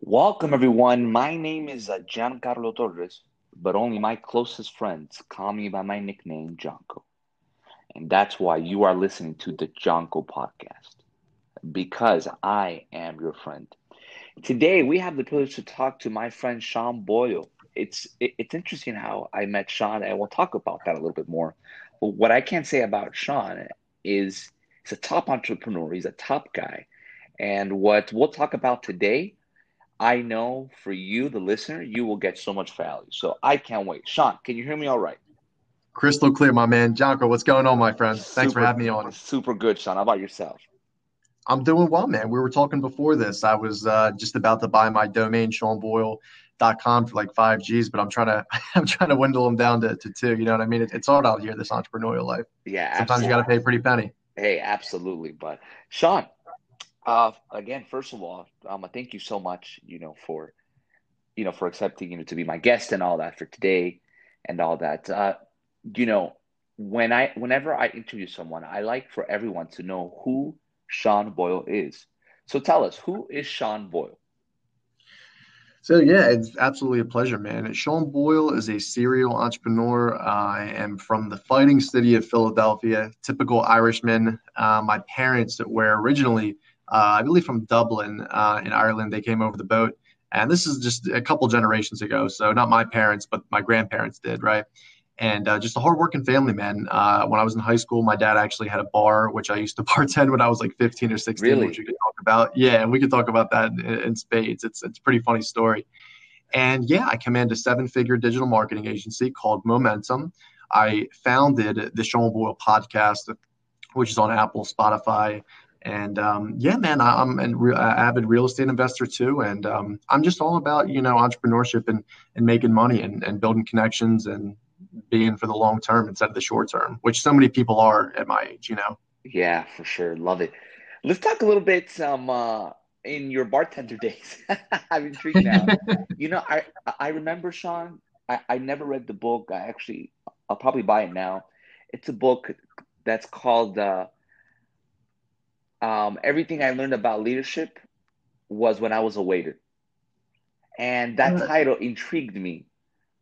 Welcome, everyone. My name is uh, Giancarlo Torres, but only my closest friends call me by my nickname, Jonko. And that's why you are listening to the Jonko podcast, because I am your friend. Today, we have the privilege to talk to my friend Sean Boyle. It's it, it's interesting how I met Sean, and we'll talk about that a little bit more. But what I can say about Sean is he's a top entrepreneur. He's a top guy, and what we'll talk about today I know for you, the listener, you will get so much value. So I can't wait. Sean, can you hear me all right? Crystal clear, my man. Jonko, what's going on, my friend? Thanks for having me on. Super good, Sean. How about yourself? I'm doing well, man. We were talking before this. I was uh, just about to buy my domain, SeanBoyle.com, for like five G's, but I'm trying to I'm trying to dwindle them down to, to two. You know what I mean? It, it's hard out here, this entrepreneurial life. Yeah, sometimes absolutely. you got to pay a pretty penny. Hey, absolutely. But Sean, uh, again, first of all, um, thank you so much. You know for you know, for accepting, you know, to be my guest and all that for today and all that. Uh, you know, when I whenever I interview someone, I like for everyone to know who Sean Boyle is. So tell us, who is Sean Boyle? So yeah, it's absolutely a pleasure, man. Sean Boyle is a serial entrepreneur. I am from the fighting city of Philadelphia, typical Irishman. Uh, my parents were originally, I believe, from Dublin uh, in Ireland. They came over the boat and this is just a couple generations ago. So not my parents, but my grandparents did, right? And uh, just a hardworking family, man. Uh, when I was in high school, my dad actually had a bar, which I used to bartend when I was like 15 or 16, really? which we could talk about. Yeah, and we could talk about that in, in spades. It's it's a pretty funny story. And yeah, I command a seven-figure digital marketing agency called Momentum. I founded the Sean Boyle podcast, which is on Apple, Spotify, and um, yeah, man, I'm an re- avid real estate investor too, and um, I'm just all about you know entrepreneurship and and making money and, and building connections and being for the long term instead of the short term, which so many people are at my age, you know. Yeah, for sure, love it. Let's talk a little bit um, uh, in your bartender days. I'm intrigued now. you know, I I remember Sean. I, I never read the book. I actually I'll probably buy it now. It's a book that's called. Uh, um, everything I learned about leadership was when I was a waiter. And that mm. title intrigued me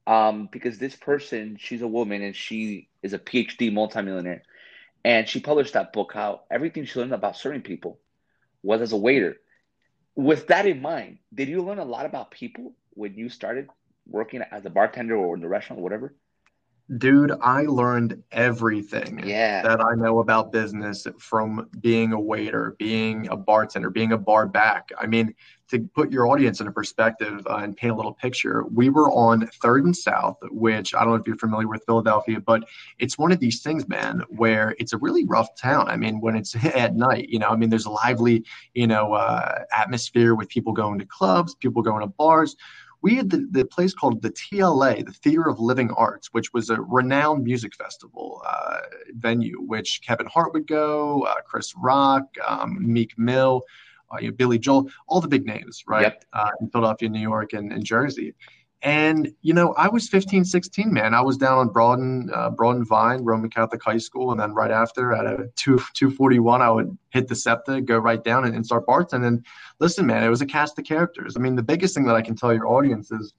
um, because this person, she's a woman and she is a PhD multimillionaire. And she published that book, how everything she learned about serving people was as a waiter. With that in mind, did you learn a lot about people when you started working as a bartender or in the restaurant or whatever? Dude, I learned everything yeah. that I know about business from being a waiter, being a bartender, being a bar back. I mean, to put your audience in a perspective uh, and paint a little picture, we were on Third and South, which I don't know if you're familiar with Philadelphia, but it's one of these things, man, where it's a really rough town. I mean, when it's at night, you know, I mean, there's a lively, you know, uh, atmosphere with people going to clubs, people going to bars we had the, the place called the TLA, the Theater of Living Arts, which was a renowned music festival uh, venue, which Kevin Hart would go, uh, Chris Rock, um, Meek Mill, uh, you know, Billy Joel, all the big names, right? Yep. Uh, in Philadelphia, New York, and, and Jersey. And, you know, I was 15, 16, man. I was down on Broad uh, Broad Vine, Roman Catholic High School. And then right after at a 2, 241, I would hit the SEPTA, go right down and, and start bartending. And listen, man, it was a cast of characters. I mean, the biggest thing that I can tell your audience is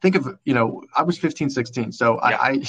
think of, you know, I was 15, 16. So yeah. I, I,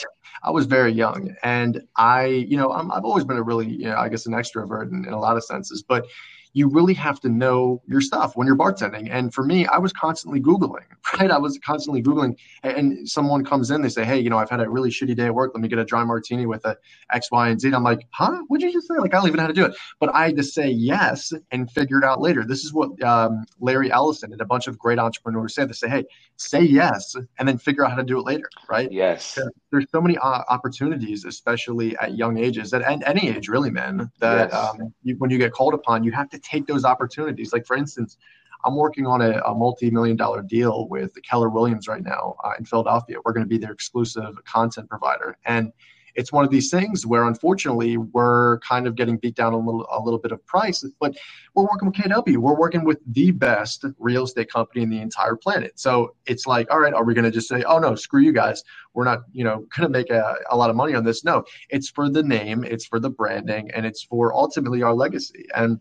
I, was very young. And I, you know, i have always been a really, you know, I guess an extrovert in, in a lot of senses. But, you really have to know your stuff when you're bartending. And for me, I was constantly Googling, right? I was constantly Googling, and someone comes in, they say, Hey, you know, I've had a really shitty day at work. Let me get a dry martini with a X, Y, and Z. And I'm like, Huh? What'd you just say? Like, I don't even know how to do it. But I had to say yes and figure it out later. This is what um, Larry Ellison and a bunch of great entrepreneurs say. They say, Hey, say yes and then figure out how to do it later, right? Yes. There's so many uh, opportunities, especially at young ages, at, at any age, really, man, that yes. um, you, when you get called upon, you have to take those opportunities. Like for instance, I'm working on a, a multi-million dollar deal with Keller Williams right now uh, in Philadelphia. We're going to be their exclusive content provider, and it's one of these things where unfortunately we're kind of getting beat down a little a little bit of price, but we're working with KW. We're working with the best real estate company in the entire planet. So it's like, all right, are we going to just say, oh no, screw you guys, we're not, you know, going to make a, a lot of money on this? No, it's for the name, it's for the branding, and it's for ultimately our legacy. And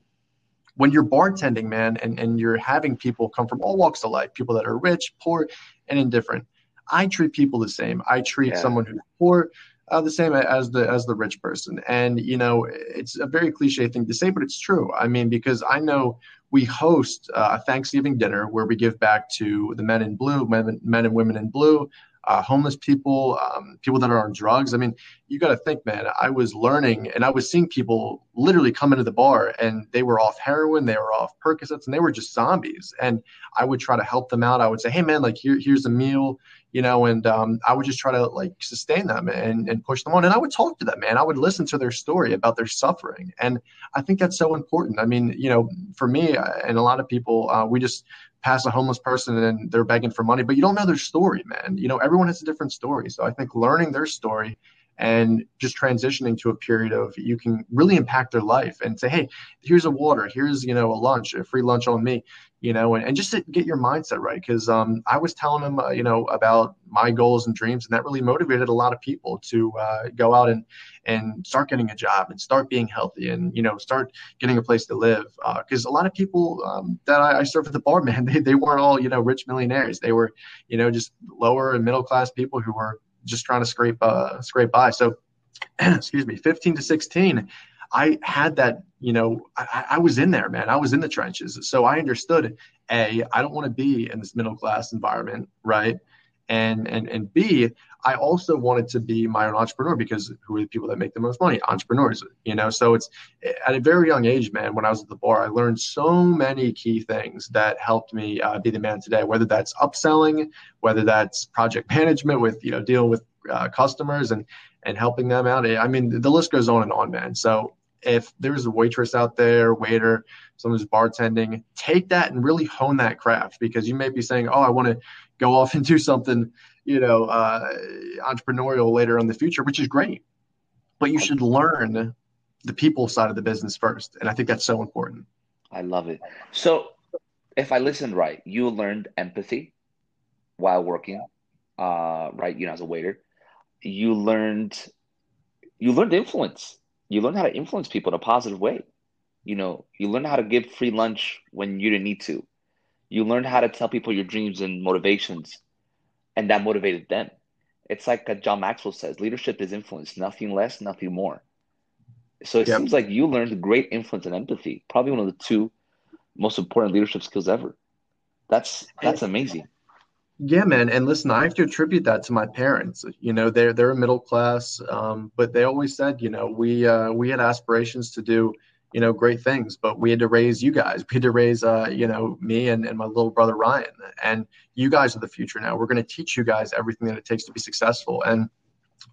when you're bartending, man, and, and you're having people come from all walks of life, people that are rich, poor, and indifferent. I treat people the same. I treat yeah. someone who's poor uh, the same as the as the rich person. And you know, it's a very cliche thing to say, but it's true. I mean, because I know we host uh, a Thanksgiving dinner where we give back to the men in blue, men, men and women in blue, uh, homeless people, um, people that are on drugs. I mean, you got to think, man. I was learning and I was seeing people literally come into the bar and they were off heroin, they were off Percocets, and they were just zombies. And I would try to help them out. I would say, hey, man, like here, here's a meal, you know, and um, I would just try to like sustain them and, and push them on. And I would talk to them, man. I would listen to their story about their suffering. And I think that's so important. I mean, you know, for me uh, and a lot of people, uh, we just pass a homeless person and they're begging for money, but you don't know their story, man. You know, everyone has a different story. So I think learning their story and just transitioning to a period of you can really impact their life and say, hey, here's a water, here's you know a lunch, a free lunch on me, you know, and, and just to get your mindset right. Because um, I was telling them, uh, you know, about my goals and dreams, and that really motivated a lot of people to uh, go out and and start getting a job and start being healthy and you know start getting a place to live. Because uh, a lot of people um, that I, I served at the bar, man, they, they weren't all you know rich millionaires. They were you know just lower and middle class people who were just trying to scrape uh, scrape by. So, excuse me, 15 to 16, I had that. You know, I, I was in there, man. I was in the trenches, so I understood. A, I don't want to be in this middle class environment, right? and and and B, I also wanted to be my own entrepreneur because who are the people that make the most money? Entrepreneurs, you know. So it's at a very young age, man. When I was at the bar, I learned so many key things that helped me uh, be the man today. Whether that's upselling, whether that's project management with you know dealing with uh, customers and and helping them out. I mean, the list goes on and on, man. So if there's a waitress out there, waiter, someone who's bartending, take that and really hone that craft because you may be saying, "Oh, I want to go off and do something, you know, uh, entrepreneurial later on in the future, which is great. But you should learn the people side of the business first. And I think that's so important. I love it. So if I listened right, you learned empathy while working, uh, right? You know, as a waiter, you learned, you learned influence. You learned how to influence people in a positive way. You know, you learned how to give free lunch when you didn't need to you learned how to tell people your dreams and motivations, and that motivated them. It's like John Maxwell says leadership is influence, nothing less, nothing more. So it yep. seems like you learned great influence and empathy, probably one of the two most important leadership skills ever. That's that's amazing. Yeah, man. And listen, I have to attribute that to my parents. You know, they're they're middle class, um, but they always said, you know, we uh, we had aspirations to do you know, great things. But we had to raise you guys. We had to raise, uh, you know, me and, and my little brother Ryan. And you guys are the future now. We're going to teach you guys everything that it takes to be successful. And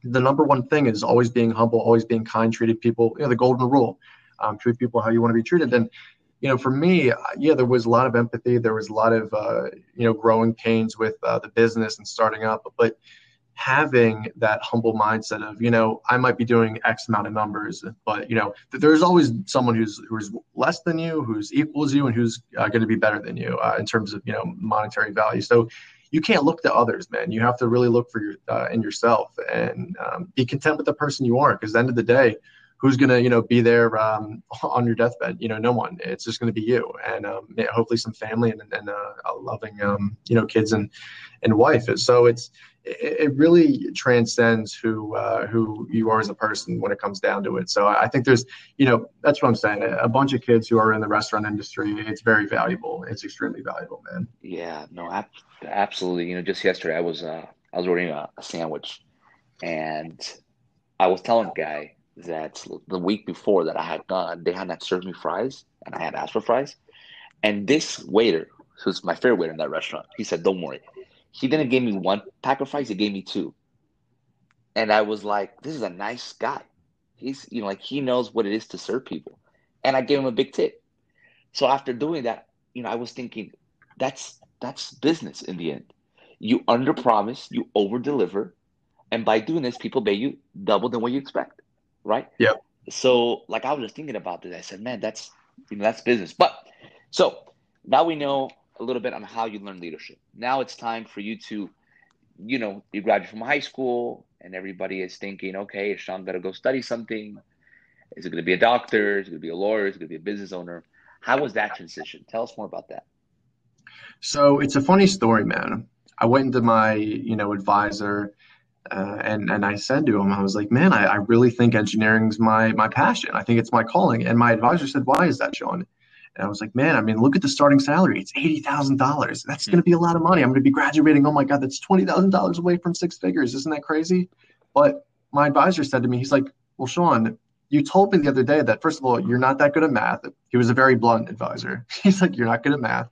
the number one thing is always being humble, always being kind, treated people, you know, the golden rule. Um, treat people how you want to be treated. And you know, for me, yeah, there was a lot of empathy. There was a lot of, uh, you know, growing pains with uh, the business and starting up. But having that humble mindset of you know i might be doing x amount of numbers but you know there's always someone who's who's less than you who's equals you and who's uh, going to be better than you uh, in terms of you know monetary value so you can't look to others man you have to really look for your uh, in yourself and um, be content with the person you are because at the end of the day who's going to you know be there um, on your deathbed you know no one it's just going to be you and um, hopefully some family and, and uh, a loving um, you know kids and and wife so it's it, really transcends who uh, who you are as a person when it comes down to it. So I think there's, you know, that's what I'm saying. A bunch of kids who are in the restaurant industry, it's very valuable. It's extremely valuable, man. Yeah, no, absolutely. You know, just yesterday I was uh, I was ordering a, a sandwich, and I was telling the guy that the week before that I had gone, they had not served me fries, and I had asked for fries, and this waiter, who's my favorite waiter in that restaurant, he said, "Don't worry." He didn't give me one pack of fries, he gave me two. And I was like, this is a nice guy. He's, you know, like he knows what it is to serve people. And I gave him a big tip. So after doing that, you know, I was thinking, that's that's business in the end. You under promise, you over deliver, and by doing this, people pay you double than what you expect, right? Yeah. So, like, I was just thinking about this. I said, man, that's you know, that's business. But so now we know a little bit on how you learn leadership. Now it's time for you to, you know, you graduate from high school and everybody is thinking, okay, is Sean to go study something? Is it going to be a doctor? Is it going to be a lawyer? Is it going to be a business owner? How was that transition? Tell us more about that. So it's a funny story, man. I went into my, you know, advisor uh, and and I said to him, I was like, man, I, I really think engineering's my my passion. I think it's my calling. And my advisor said, why is that, Sean? And I was like, man, I mean, look at the starting salary. It's eighty thousand dollars. That's going to be a lot of money. I'm going to be graduating. Oh my God, that's twenty thousand dollars away from six figures. Isn't that crazy? But my advisor said to me, he's like, well, Sean, you told me the other day that first of all, you're not that good at math. He was a very blunt advisor. He's like, you're not good at math.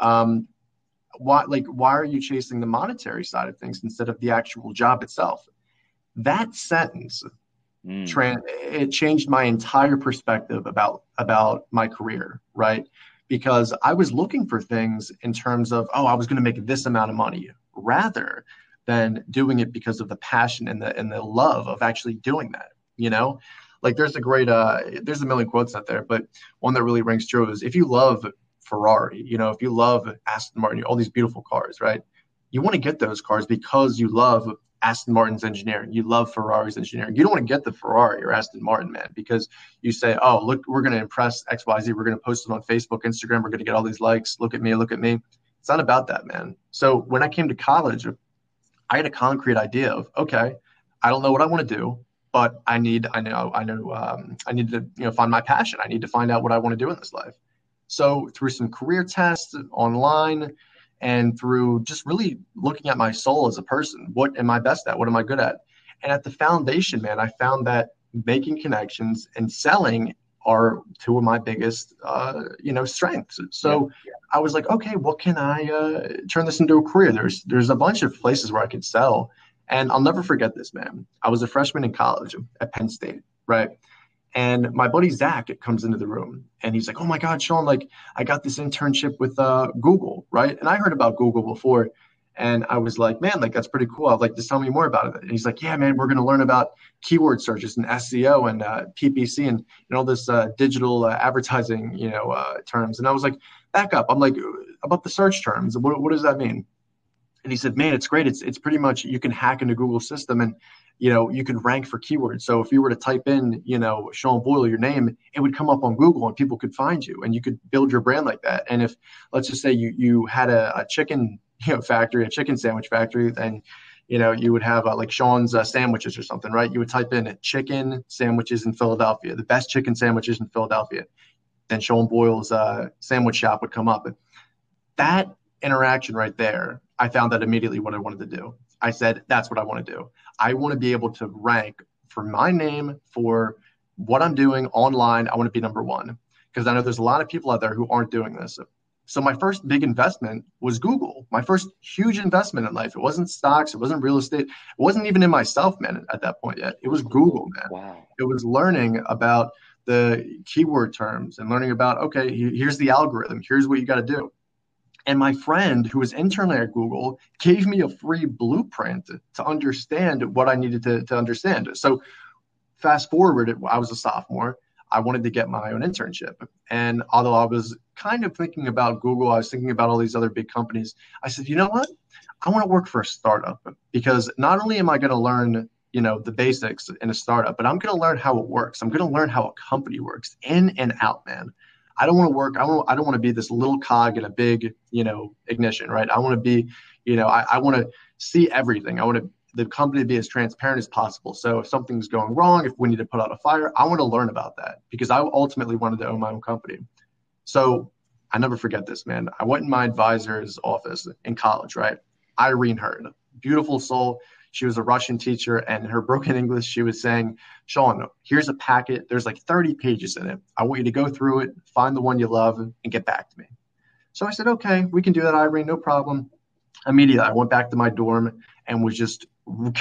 Um, why, like, why are you chasing the monetary side of things instead of the actual job itself? That sentence Mm. it changed my entire perspective about about my career, right? Because I was looking for things in terms of, oh, I was going to make this amount of money, rather than doing it because of the passion and the and the love of actually doing that. You know, like there's a great uh, there's a million quotes out there, but one that really rings true is if you love Ferrari, you know, if you love Aston Martin, all these beautiful cars, right? You want to get those cars because you love Aston Martin's engineering. You love Ferrari's engineering. You don't want to get the Ferrari or Aston Martin, man, because you say, oh, look, we're going to impress XYZ. We're going to post it on Facebook, Instagram. We're going to get all these likes. Look at me, look at me. It's not about that, man. So when I came to college, I had a concrete idea of, okay, I don't know what I want to do, but I need, I know, I know, um, I need to, you know, find my passion. I need to find out what I want to do in this life. So through some career tests online, and through just really looking at my soul as a person. What am I best at? What am I good at? And at the foundation, man, I found that making connections and selling are two of my biggest, uh, you know, strengths. So yeah. I was like, okay, what can I uh, turn this into a career? There's there's a bunch of places where I could sell, and I'll never forget this, man. I was a freshman in college at Penn State, right? And my buddy Zach comes into the room and he's like, Oh my God, Sean, like I got this internship with uh, Google, right? And I heard about Google before. And I was like, man, like that's pretty cool. I'd like to tell me more about it. And he's like, yeah, man, we're going to learn about keyword searches and SEO and uh, PPC and, and all this uh, digital uh, advertising, you know, uh, terms. And I was like, back up. I'm like, about the search terms. What, what does that mean? And he said, man, it's great. It's it's pretty much you can hack into Google system and you know, you can rank for keywords. So if you were to type in, you know, Sean Boyle, your name, it would come up on Google and people could find you and you could build your brand like that. And if, let's just say you, you had a, a chicken, you know, factory, a chicken sandwich factory, then, you know, you would have uh, like Sean's uh, sandwiches or something, right? You would type in chicken sandwiches in Philadelphia, the best chicken sandwiches in Philadelphia. Then Sean Boyle's uh, sandwich shop would come up. That interaction right there, I found that immediately what I wanted to do. I said, that's what I want to do. I want to be able to rank for my name for what I'm doing online. I want to be number one because I know there's a lot of people out there who aren't doing this. So my first big investment was Google. My first huge investment in life. It wasn't stocks. It wasn't real estate. It wasn't even in myself, man, at that point yet. It was Google, man. Wow. It was learning about the keyword terms and learning about, okay, here's the algorithm. Here's what you got to do. And my friend who was internally at Google gave me a free blueprint to understand what I needed to, to understand. So fast forward, I was a sophomore. I wanted to get my own internship. And although I was kind of thinking about Google, I was thinking about all these other big companies. I said, you know what? I want to work for a startup because not only am I going to learn, you know, the basics in a startup, but I'm going to learn how it works. I'm going to learn how a company works in and out, man. I don't want to work. I don't. I don't want to be this little cog in a big, you know, ignition, right? I want to be, you know, I, I want to see everything. I want to the company to be as transparent as possible. So if something's going wrong, if we need to put out a fire, I want to learn about that because I ultimately wanted to own my own company. So I never forget this, man. I went in my advisor's office in college, right? Irene Heard, beautiful soul. She was a Russian teacher, and her broken English, she was saying, Sean, here's a packet. There's like 30 pages in it. I want you to go through it, find the one you love, and get back to me. So I said, okay, we can do that, Irene, no problem. Immediately, I went back to my dorm and was just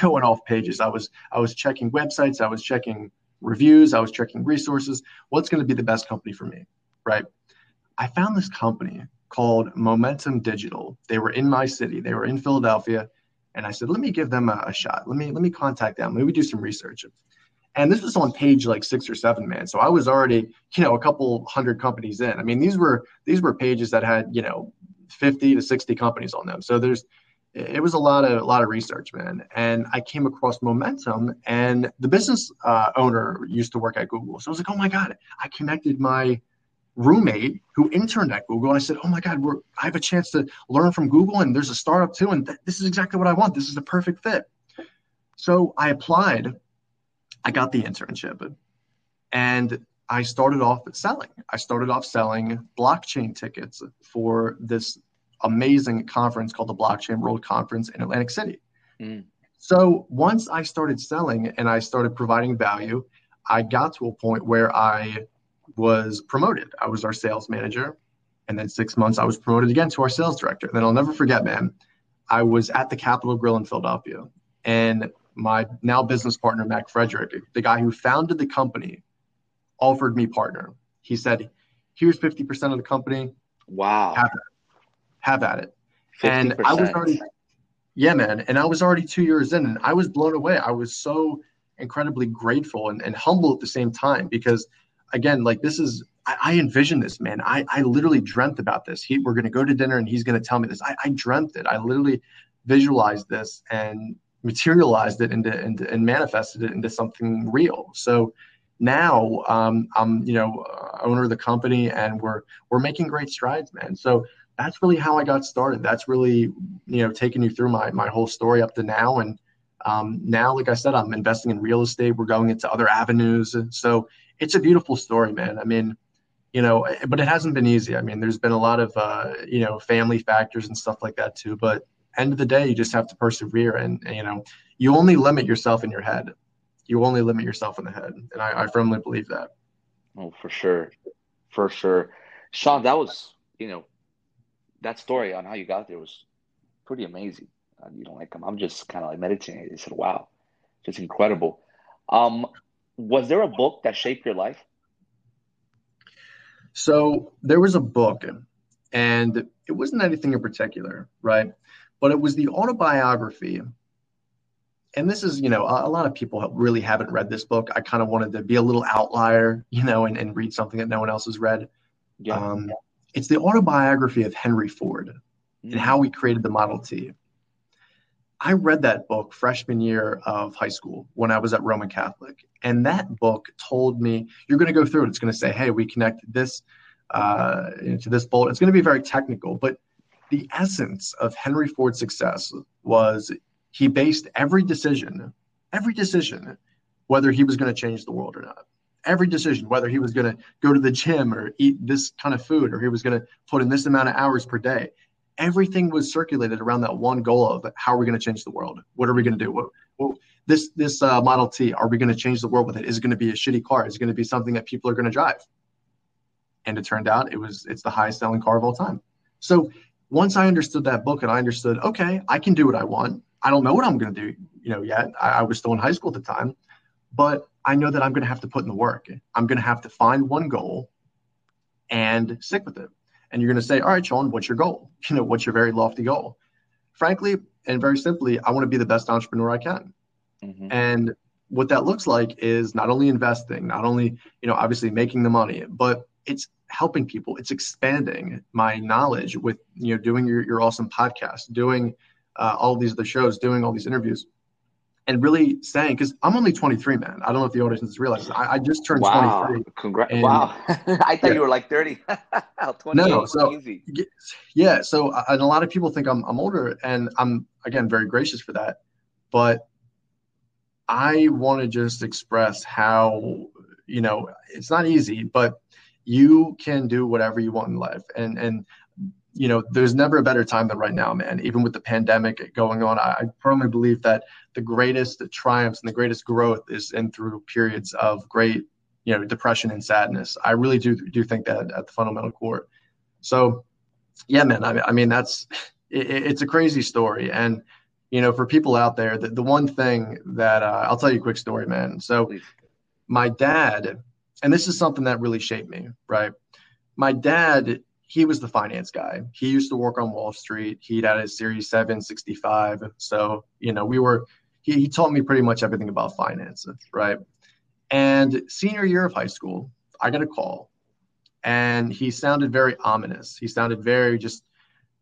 going off pages. I was I was checking websites, I was checking reviews, I was checking resources. What's going to be the best company for me, right? I found this company called Momentum Digital. They were in my city. They were in Philadelphia. And I said, let me give them a, a shot. Let me let me contact them. Maybe do some research. And this was on page like six or seven, man. So I was already, you know, a couple hundred companies in. I mean, these were these were pages that had, you know, 50 to 60 companies on them. So there's it was a lot of a lot of research, man. And I came across Momentum, and the business uh, owner used to work at Google. So I was like, oh my god, I connected my roommate who interned at Google, and I said, "Oh my God, we're I have a chance to learn from Google, and there's a startup too, and th- this is exactly what I want. This is the perfect fit." So I applied. I got the internship, and I started off selling. I started off selling blockchain tickets for this amazing conference called the Blockchain World Conference in Atlantic City. Mm. So once I started selling and I started providing value, I got to a point where I was promoted. I was our sales manager. And then six months, I was promoted again to our sales director. And then I'll never forget, man, I was at the Capital Grille in Philadelphia. And my now business partner, Mac Frederick, the guy who founded the company, offered me partner. He said, here's 50% of the company. Wow. Have at it. Have at it. And I was already, yeah, man. And I was already two years in and I was blown away. I was so incredibly grateful and, and humble at the same time because, again, like this is, I, I envisioned this, man. I, I literally dreamt about this. He, we're going to go to dinner and he's going to tell me this. I, I dreamt it. I literally visualized this and materialized it into, into and manifested it into something real. So, now um, I'm you know uh, owner of the company and we're we're making great strides, man. So that's really how I got started. That's really you know taking you through my my whole story up to now. And um, now, like I said, I'm investing in real estate. We're going into other avenues. So it's a beautiful story, man. I mean, you know, but it hasn't been easy. I mean, there's been a lot of uh, you know family factors and stuff like that too. But end of the day, you just have to persevere, and, and you know, you only limit yourself in your head you only limit yourself in the head, and I, I firmly believe that. Oh, for sure, for sure, Sean. That was you know that story on how you got there was pretty amazing. Uh, you know, like I'm, I'm just kind of like meditating. I said, "Wow, just incredible." Um, was there a book that shaped your life? So there was a book, and it wasn't anything in particular, right? But it was the autobiography and this is, you know, a, a, lot of people really haven't read this book. I kind of wanted to be a little outlier, you know, and, and read something that no one else has read. Yeah. Um, it's the autobiography of Henry Ford mm-hmm. and how he created the Model T. I read that book freshman year of high school when I was at Roman Catholic. And that book told me, you're going to go through it. It's going to say, hey, we connect this uh, to this bolt. It's going to be very technical, but the essence of Henry Ford's success was he based every decision, every decision, whether he was going to change the world or not. Every decision, whether he was going to go to the gym or eat this kind of food, or he was going to put in this amount of hours per day, everything was circulated around that one goal of how are we going to change the world? What are we going to do? What, what, this this uh, Model T, are we going to change the world with it? Is it going to be a shitty car? Is it going to be something that people are going to drive? And it turned out it was it's the highest selling car of all time. So once I understood that book and I understood, okay, I can do what I want. I don't know what I'm going to do, you know, yet. I, I was still in high school at the time, but I know that I'm going to have to put in the work. I'm going to have to find one goal and stick with it. And you're going to say, all right, Sean, what's your goal? You know, what's your very lofty goal? Frankly, and very simply, I want to be the best entrepreneur I can. Mm-hmm. And what that looks like is not only investing, not only, you know, obviously making the money, but it's helping people. It's expanding my knowledge with, you know, doing your, your awesome podcast, doing uh, all these other shows, doing all these interviews, and really saying, because I'm only 23, man. I don't know if the audience realizes. I, I just turned wow. 23. Congrats! Wow, I thought yeah. you were like 30. no, so easy. yeah. So uh, and a lot of people think I'm I'm older, and I'm again very gracious for that, but I want to just express how you know it's not easy, but you can do whatever you want in life, and and you know, there's never a better time than right now, man. Even with the pandemic going on, I, I firmly believe that the greatest triumphs and the greatest growth is in through periods of great, you know, depression and sadness. I really do do think that at the fundamental core. So, yeah, man. I, I mean, that's it, it's a crazy story, and you know, for people out there, the, the one thing that uh, I'll tell you a quick story, man. So, my dad, and this is something that really shaped me, right? My dad he was the finance guy. He used to work on Wall Street. He'd had his Series 765. So, you know, we were, he, he taught me pretty much everything about finances, right? And senior year of high school, I got a call and he sounded very ominous. He sounded very just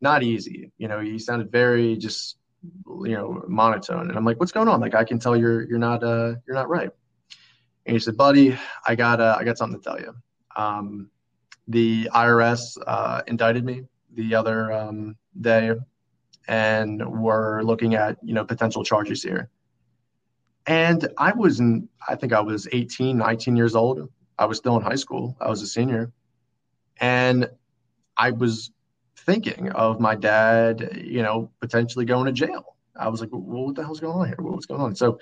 not easy. You know, he sounded very just, you know, monotone. And I'm like, what's going on? Like, I can tell you're, you're not, uh, you're not right. And he said, buddy, I got, uh, I got something to tell you. Um, the IRS uh, indicted me the other um, day, and were looking at you know potential charges here. And I was in, I think I was 18, 19 years old. I was still in high school. I was a senior, and I was thinking of my dad, you know, potentially going to jail. I was like, well, what the hell's going on here? What's going on? So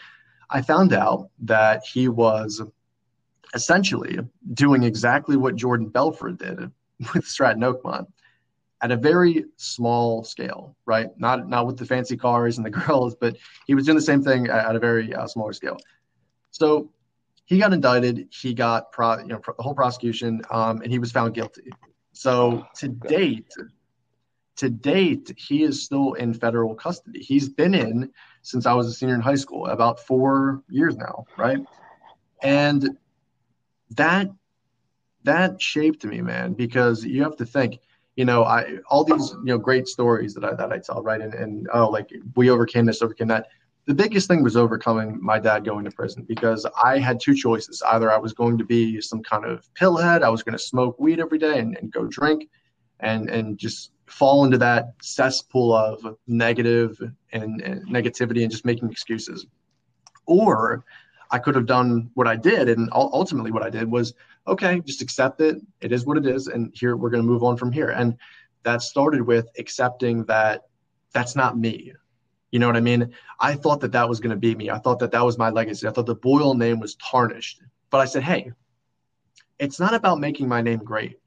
I found out that he was essentially doing exactly what Jordan Belfort did with Stratton Oakmont at a very small scale, right? Not not with the fancy cars and the girls, but he was doing the same thing at, a very uh, smaller scale. So he got indicted. He got pro, you know pro, the whole prosecution, um, and he was found guilty. So to date, to date, he is still in federal custody. He's been in since I was a senior in high school, about four years now, right? And that that shaped me, man, because you have to think, you know, I all these you know great stories that I that I tell, right? And and oh, like we overcame this, overcame that. The biggest thing was overcoming my dad going to prison because I had two choices. Either I was going to be some kind of pillhead, I was going to smoke weed every day and, and go drink, and and just fall into that cesspool of negative and, and negativity and just making excuses, or I could have done what I did, and ultimately what I did was okay, just accept it. It is what it is, and here we're going to move on from here. And that started with accepting that that's not me. You know what I mean? I thought that that was going to be me. I thought that that was my legacy. I thought the Boyle name was tarnished. But I said, hey, it's not about making my name great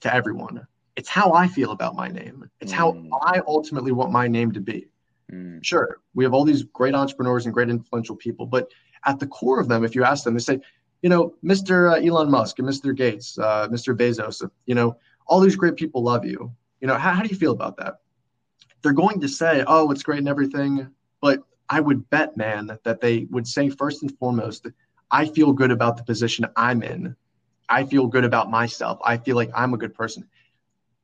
to everyone. It's how I feel about my name. It's mm. how I ultimately want my name to be. Mm. Sure, we have all these great entrepreneurs and great influential people, but at the core of them, if you ask them, they say, you know, Mr. Uh, Elon Musk and Mr. Gates, uh, Mr. Bezos, you know, all these great people love you. You know, how, how do you feel about that? They're going to say, oh, it's great and everything. But I would bet, man, that they would say first and foremost, I feel good about the position I'm in. I feel good about myself. I feel like I'm a good person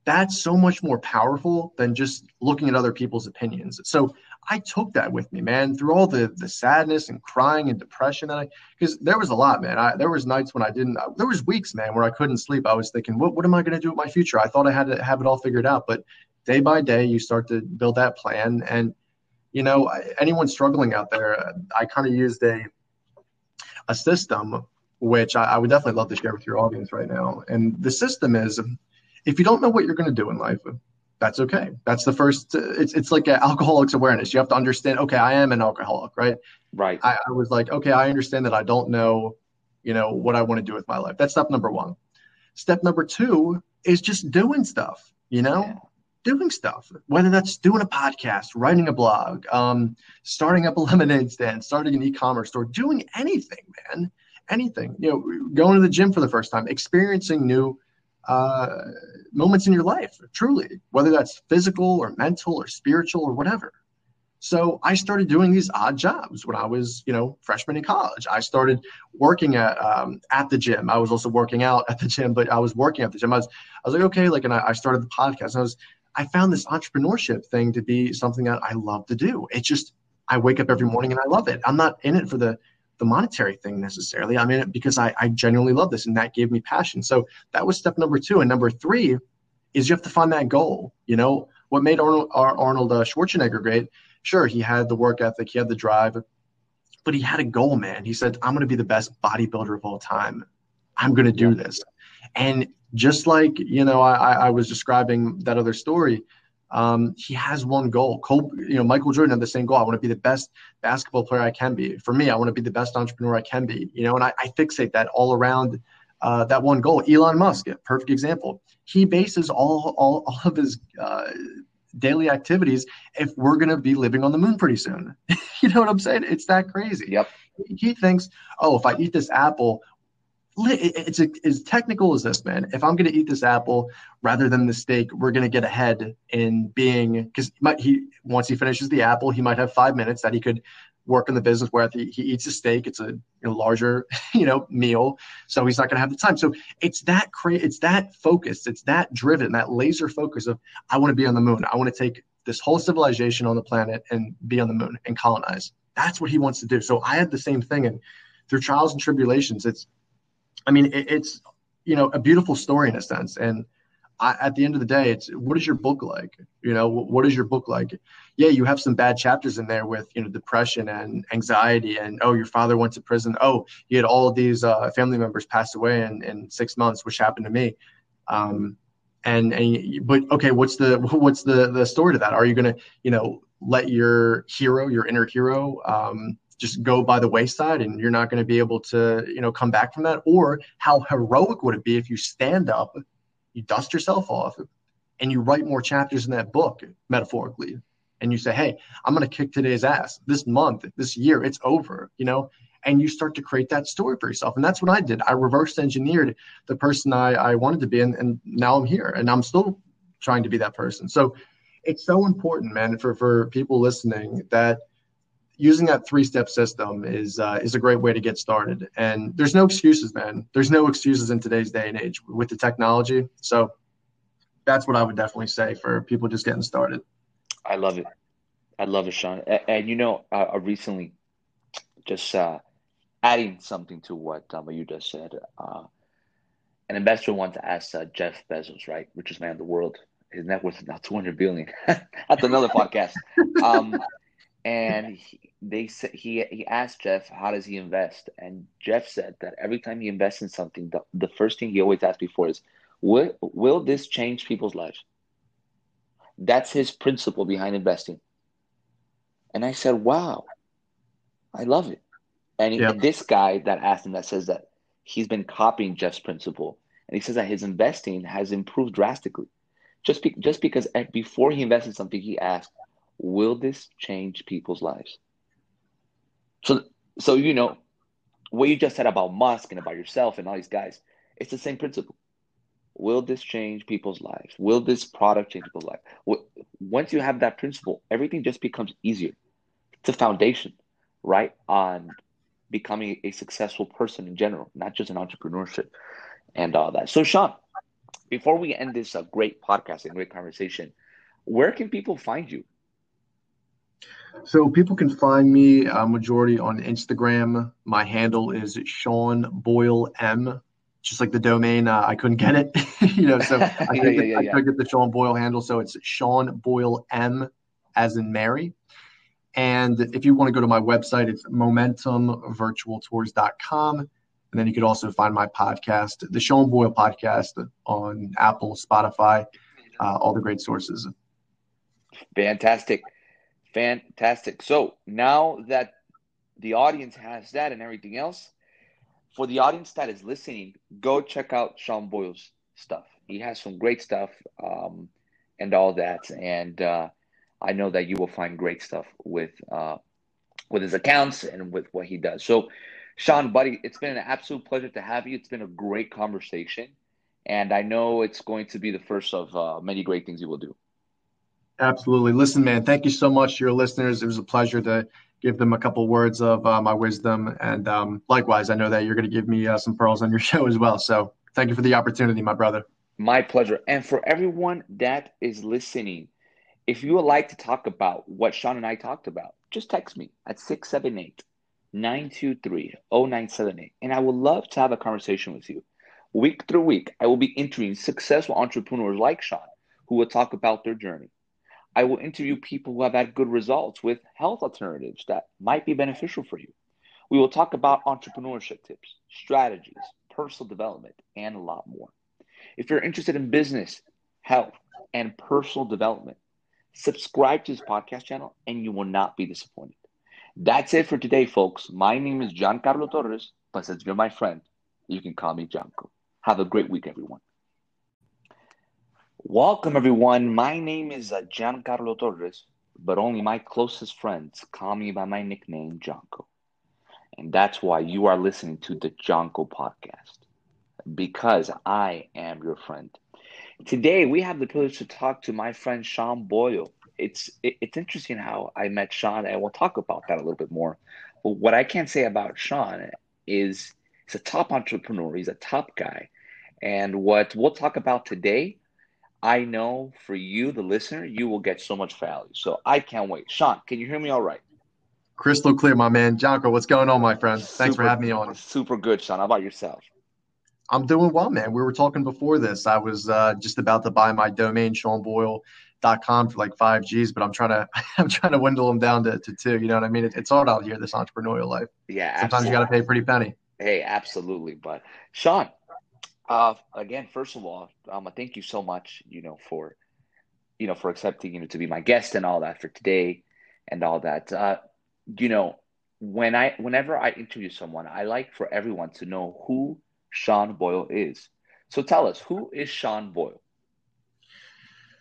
that's so much more powerful than just looking at other people's opinions. So I took that with me, man, through all the the sadness and crying and depression that I because there was a lot, man. I, there was nights when I didn't. Uh, there was weeks, man, where I couldn't sleep. I was thinking, what what am I going to do with my future? I thought I had to have it all figured out, but day by day, you start to build that plan. And you know, anyone struggling out there, uh, I kind of used a a system which I, I would definitely love to share with your audience right now. And the system is if you don't know what you're going to do in life, that's okay. That's the first. It's it's like alcoholics awareness. You have to understand. Okay, I am an alcoholic, right? Right. I, I was like, okay, I understand that I don't know, you know, what I want to do with my life. That's step number one. Step number two is just doing stuff. You know, yeah. doing stuff. Whether that's doing a podcast, writing a blog, um, starting up a lemonade stand, starting an e-commerce store, doing anything, man, anything. You know, going to the gym for the first time, experiencing new uh, moments in your life, truly, whether that's physical or mental or spiritual or whatever. So I started doing these odd jobs when I was, you know, freshman in college. I started working at um, at the gym. I was also working out at the gym, but I was working at the gym. I was, I was like, okay, like, and I, I started the podcast. And I was, I found this entrepreneurship thing to be something that I love to do. It just, I wake up every morning and I love it. I'm not in it for the the monetary thing necessarily. I'm in it because I, I genuinely love this and that gave me passion. So that was step number two. And number three is you have to find that goal. You know, what made Arnold, Arnold uh, Schwarzenegger great? Sure, he had the work ethic, he had the drive, but he had a goal, man. He said, I'm going to be the best bodybuilder of all time. I'm going to do this. And just like, you know, I, I was describing that other story, um, he has one goal. Cole, you know, Michael Jordan had the same goal. I want to be the best basketball player I can be. For me, I want to be the best entrepreneur I can be. You know, and I, I fixate that all around uh, that one goal. Elon Musk, perfect example. He bases all all, all of his uh, daily activities if we're going to be living on the moon pretty soon. you know what I'm saying? It's that crazy. Yep. He thinks, oh, if I eat this apple, it's a, as technical as this, man. If I'm going to eat this apple rather than the steak, we're going to get ahead in being because he once he finishes the apple, he might have five minutes that he could work in the business where he, he eats a steak. It's a larger you know meal, so he's not going to have the time. So it's that cra- it's that focus, it's that driven, that laser focus of I want to be on the moon. I want to take this whole civilization on the planet and be on the moon and colonize. That's what he wants to do. So I had the same thing, and through trials and tribulations, it's I mean, it, it's you know, a beautiful story in a sense. And I, at the end of the day, it's what is your book like? You know, what is your book like? Yeah, you have some bad chapters in there with you know depression and anxiety, and oh, your father went to prison. Oh, you had all these uh, family members pass away in, in six months, which happened to me. Um, and and but okay, what's the what's the the story to that? Are you gonna you know let your hero, your inner hero, um, just go by the wayside and you're not going to be able to you know come back from that? Or how heroic would it be if you stand up you dust yourself off and you write more chapters in that book metaphorically and you say hey i'm going to kick today's ass. This month this year it's over you know? And you start to create that story for yourself. And that's what i did. I reverse engineered the person i, I wanted to be and, and now i'm here and i'm still trying to be that person. So it's so important man for for people listening that using that three step system is uh, is a great way to get started. And there's no excuses, man. There's no excuses in today's day and age with the technology. So that's what I would definitely say for people just getting started. I love it. I love it, Sean. And, you know, uh, recently, just uh, adding something to what um, you just said, uh, an investor wanted to ask uh, Jeff Bezos, right, richest man in the world. His net worth is now 200 billion. That's another podcast. Um, and he, they said he he asked Jeff how does he invest, and Jeff said that every time he invests in something, the, the first thing he always asks before is, "Will will this change people's lives?" That's his principle behind investing. And I said, "Wow, I love it." And, yep. this guy that asked him that says that he's been copying Jeff's principle, and he says that his investing has improved drastically. Just be, just because eh, before he invested something, he asked, will this change people's lives? So, so you know, what you just said about Musk and about yourself and all these guys, it's the same principle. Will this change people's lives? Will this product change people's life? Once you have that principle, everything just becomes easier. It's a foundation, right, on becoming a successful person in general, not just in entrepreneurship and all that. So, Sean, before we end this uh, great podcast and great conversation, where can people find you? So people can find me uh, majority on Instagram. My handle is Sean Boyle M. Just like the domain, uh, I couldn't get it, you know. So I, yeah, yeah, yeah, could get the Sean Boyle handle. So it's Sean Boyle M, as in Mary. And if you want to go to my website, it's momentumvirtualtours.com. And then you could also find my podcast, the Sean Boyle podcast, on Apple, Spotify, uh, all the great sources. Fantastic. Fantastic. So now that the audience has that and everything else, for the audience that is listening, go check out Sean Boyle's stuff. He has some great stuff um, and all that. And uh, I know that you will find great stuff with uh, with his accounts and with what he does. So, Sean, buddy, it's been an absolute pleasure to have you. It's been a great conversation. And I know it's going to be the first of uh, many great things you will do. Absolutely. Listen, man, thank you so much to your listeners. It was a pleasure to give them a couple words of uh, my wisdom. And um, likewise, I know that you're going to give me uh, some pearls on your show as well. So thank you for the opportunity, my brother. My pleasure. And for everyone that is listening, if you would like to talk about what Sean and I talked about, just text me at 678 923 0978. And I would love to have a conversation with you. Week through week, I will be interviewing successful entrepreneurs like Sean who will talk about their journey I will interview people who have had good results with health alternatives that might be beneficial for you. We will talk about entrepreneurship tips, strategies, personal development, and a lot more. If you're interested in business, health, and personal development, subscribe to this podcast channel and you will not be disappointed. That's it for today, folks. My name is Giancarlo Torres, but since you're my friend, you can call me Janko. Have a great week, everyone. Welcome, everyone. My name is uh, Giancarlo Torres, but only my closest friends call me by my nickname, Janko. And that's why you are listening to the Janko podcast, because I am your friend. Today, we have the privilege to talk to my friend Sean Boyle. It's it, it's interesting how I met Sean, and we'll talk about that a little bit more. But what I can say about Sean is he's a top entrepreneur. He's a top guy, and what we'll talk about today I know for you, the listener, you will get so much value. So I can't wait. Sean, can you hear me all right? Crystal clear, my man. Janko, what's going on, my friend? Thanks super, for having me on. Super good, Sean. How about yourself? I'm doing well, man. We were talking before this. I was uh, just about to buy my domain, SeanBoyle.com for like five G's, but I'm trying to I'm trying to dwindle them down to, to two. You know what I mean? It, it's hard out here, this entrepreneurial life. Yeah, sometimes absolutely. you got to pay a pretty penny. Hey, absolutely. But Sean, uh, again, first of all, um, thank you so much. You know for you know for accepting you know to be my guest and all that for today and all that. Uh, you know when I whenever I interview someone, I like for everyone to know who Sean Boyle is. So tell us, who is Sean Boyle?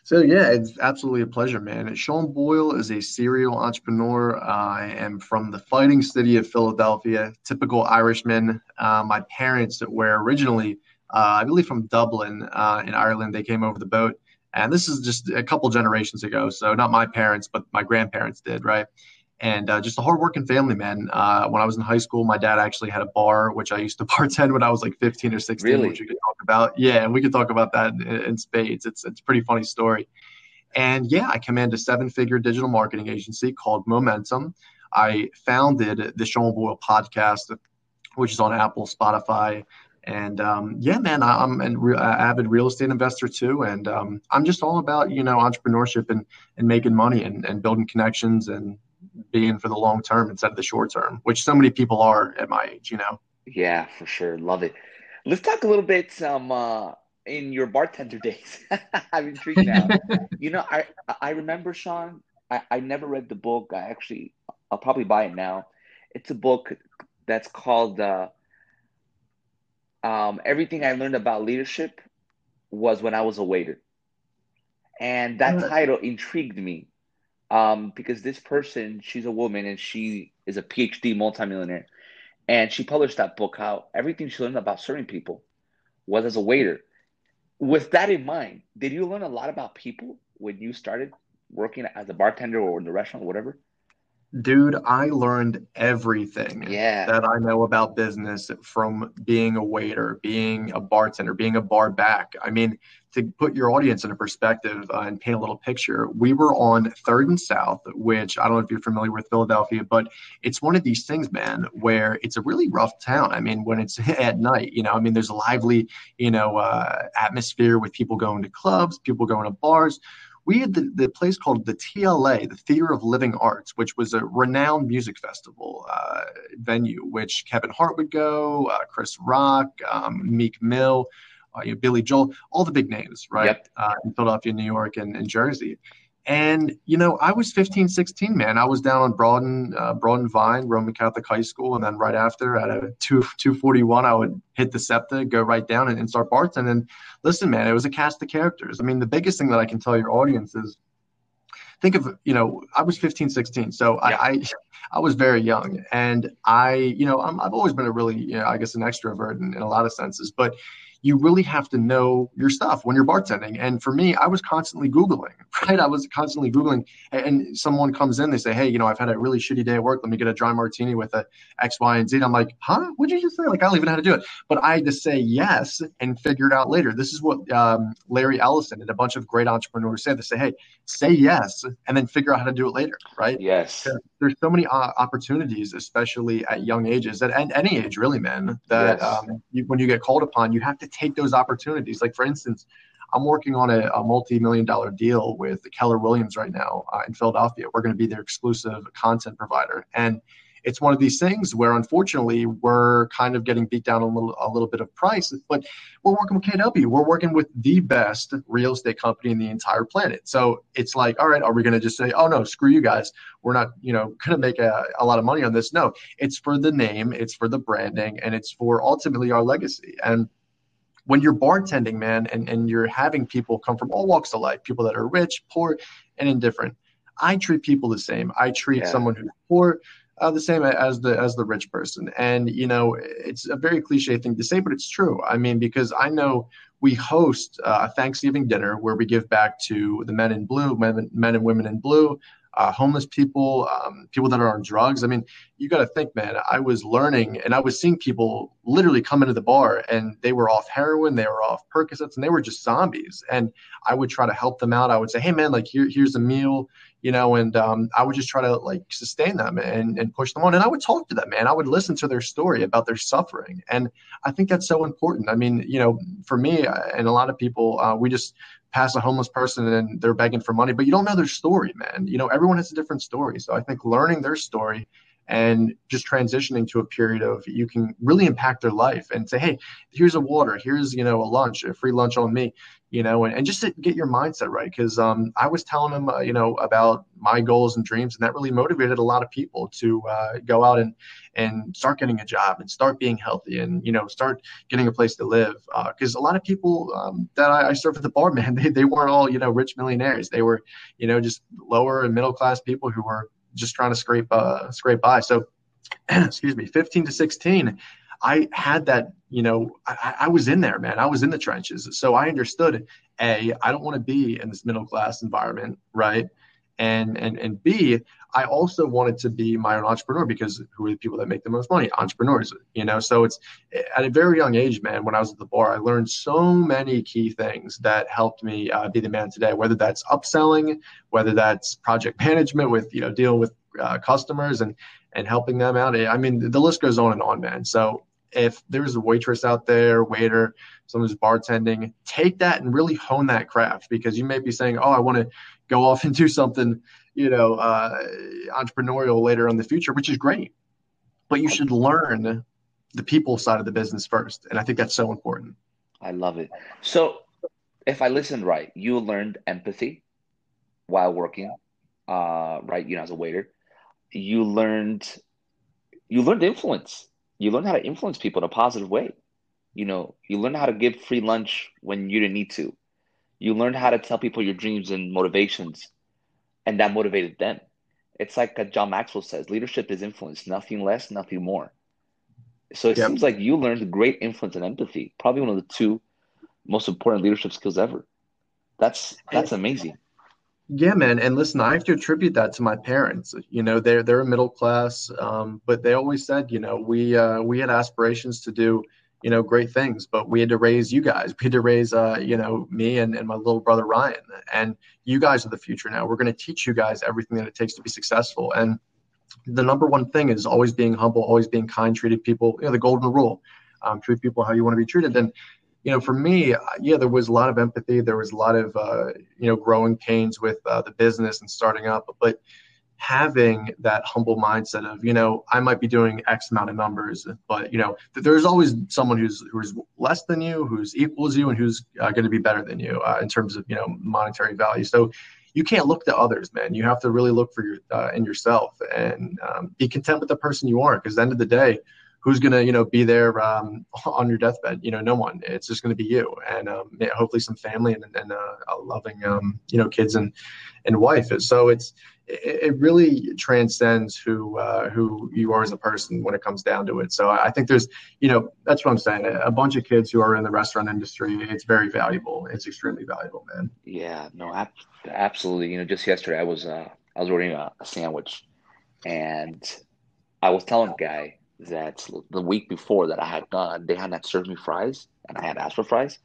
So yeah, it's absolutely a pleasure, man. Sean Boyle is a serial entrepreneur. I am from the fighting city of Philadelphia, typical Irishman. Uh, my parents were originally, I believe, from Dublin uh, in Ireland. They came over the boat, and this is just a couple generations ago. So not my parents, but my grandparents did, right? and uh, just a hardworking family, man. Uh, when I was in high school, my dad actually had a bar, which I used to bartend when I was like 15 or 16, really? which we could talk about. Yeah, and we could talk about that in, in spades. It's it's a pretty funny story. And yeah, I command a seven-figure digital marketing agency called Momentum. I founded the Sean Boyle podcast, which is on Apple, Spotify, and um, yeah, man, I'm an re- avid real estate investor too, and um, I'm just all about you know entrepreneurship and and making money and, and building connections and being for the long term instead of the short term, which so many people are at my age, you know. Yeah, for sure. Love it. Let's talk a little bit um uh, in your bartender days. I'm intrigued now. you know, I I remember Sean. I, I never read the book. I actually I'll probably buy it now. It's a book that's called uh, um, Everything I Learned About Leadership was when I was a waiter. And that title intrigued me um, because this person, she's a woman and she is a PhD multimillionaire, and she published that book how everything she learned about serving people was as a waiter. With that in mind, did you learn a lot about people when you started working as a bartender or in the restaurant or whatever? Dude, I learned everything yeah. that I know about business from being a waiter, being a bartender, being a bar back. I mean, to put your audience in a perspective uh, and paint a little picture, we were on Third and South, which I don't know if you're familiar with Philadelphia, but it's one of these things, man, where it's a really rough town. I mean, when it's at night, you know, I mean, there's a lively, you know, uh, atmosphere with people going to clubs, people going to bars we had the, the place called the TLA, the Theater of Living Arts, which was a renowned music festival uh, venue, which Kevin Hart would go, uh, Chris Rock, um, Meek Mill, uh, you know, Billy Joel, all the big names, right? Yep. Uh, in Philadelphia, New York, and, and Jersey. And, you know, I was 15, 16, man. I was down on Broad and, uh, Broad and Vine, Roman Catholic High School. And then right after at a 2, 241, I would hit the SEPTA, go right down and, and start bartending. And listen, man, it was a cast of characters. I mean, the biggest thing that I can tell your audience is think of, you know, I was 15, 16. So yeah. I, I, I, was very young. And I, you know, i have always been a really, you know, I guess an extrovert in, in a lot of senses. But you really have to know your stuff when you're bartending. And for me, I was constantly Googling, right? I was constantly Googling and someone comes in, they say, Hey, you know, I've had a really shitty day at work. Let me get a dry martini with a X, Y, and Z. And I'm like, huh? What'd you just say? Like, I don't even know how to do it. But I had to say yes and figure it out later. This is what um, Larry Ellison and a bunch of great entrepreneurs say. They say, Hey, say yes and then figure out how to do it later, right? Yes. There's so many uh, opportunities, especially at young ages, at, at any age, really, man, that yes. um, you, when you get called upon, you have to take those opportunities. Like for instance, I'm working on a, a multi-million dollar deal with Keller Williams right now uh, in Philadelphia. We're going to be their exclusive content provider, and it's one of these things where unfortunately we're kind of getting beat down a little a little bit of price but we're working with kw we're working with the best real estate company in the entire planet. So it's like all right are we going to just say oh no screw you guys. We're not you know going to make a, a lot of money on this. No it's for the name it's for the branding and it's for ultimately our legacy. And when you're bartending, man, and, and you're having people come from all walks of life, people that are rich, poor, and indifferent, I treat people the same. I treat yeah. someone who's poor uh, the same as the as the rich person. And you know, it's a very cliche thing to say, but it's true. I mean, because I know we host uh, a Thanksgiving dinner where we give back to the men in blue, men, men and women in blue, uh, homeless people, um, people that are on drugs. I mean, you got to think, man, I was learning and I was seeing people literally come into the bar and they were off heroin, they were off Percocets, and they were just zombies. And I would try to help them out. I would say, hey, man, like, here, here's a meal, you know, and um, I would just try to like sustain them and, and push them on. And I would talk to them, man. I would listen to their story about their suffering. And I think that's so important. I mean, you know, for me uh, and a lot of people, uh, we just, pass a homeless person and they're begging for money, but you don't know their story, man. You know, everyone has a different story. So I think learning their story and just transitioning to a period of you can really impact their life and say, hey, here's a water, here's you know a lunch, a free lunch on me, you know, and, and just to get your mindset right. Because um, I was telling them, uh, you know, about my goals and dreams, and that really motivated a lot of people to uh, go out and and start getting a job and start being healthy and you know start getting a place to live. Because uh, a lot of people um, that I, I served at the bar, man, they they weren't all you know rich millionaires. They were you know just lower and middle class people who were just trying to scrape uh, scrape by. So, excuse me, 15 to 16, I had that. You know, I, I was in there, man. I was in the trenches, so I understood. A, I don't want to be in this middle class environment, right? And and and B, I also wanted to be my own entrepreneur because who are the people that make the most money? Entrepreneurs, you know. So it's at a very young age, man. When I was at the bar, I learned so many key things that helped me uh, be the man today. Whether that's upselling, whether that's project management with you know dealing with uh, customers and and helping them out. I mean, the list goes on and on, man. So if there's a waitress out there, waiter, someone who's bartending, take that and really hone that craft because you may be saying, "Oh, I want to go off and do something." you know, uh, entrepreneurial later in the future, which is great. But you should learn the people side of the business first. And I think that's so important. I love it. So if I listened right, you learned empathy while working, uh, right? You know, as a waiter, you learned, you learned influence. You learned how to influence people in a positive way. You know, you learned how to give free lunch when you didn't need to. You learned how to tell people your dreams and motivations and that motivated them. It's like John Maxwell says, leadership is influence, nothing less, nothing more. So it yep. seems like you learned great influence and empathy, probably one of the two most important leadership skills ever. That's that's amazing. Yeah, man. And listen, I have to attribute that to my parents. You know, they're they're a middle class, um, but they always said, you know, we uh, we had aspirations to do you know, great things. But we had to raise you guys. We had to raise, uh, you know, me and, and my little brother Ryan. And you guys are the future now. We're going to teach you guys everything that it takes to be successful. And the number one thing is always being humble, always being kind, treating people, you know, the golden rule. Um, treat people how you want to be treated. And you know, for me, yeah, there was a lot of empathy. There was a lot of, uh, you know, growing pains with uh, the business and starting up. But having that humble mindset of you know i might be doing x amount of numbers but you know there's always someone who's who's less than you who's equals you and who's uh, going to be better than you uh, in terms of you know monetary value. So you can't look to others man. You have to really look for your uh, in yourself and um, be content with the person you are because at the end of the day who's going to you know be there um, on your deathbed? You know no one. It's just going to be you and um, hopefully some family and, and uh, a loving um, you know kids and and wife. So it's it really transcends who uh, who you are as a person when it comes down to it. So I think there's, you know, that's what I'm saying. A bunch of kids who are in the restaurant industry, it's very valuable. It's extremely valuable, man. Yeah, no, absolutely. You know, just yesterday I was uh, I was ordering a, a sandwich, and I was telling the guy that the week before that I had gone, they had not served me fries, and I had asked for fries,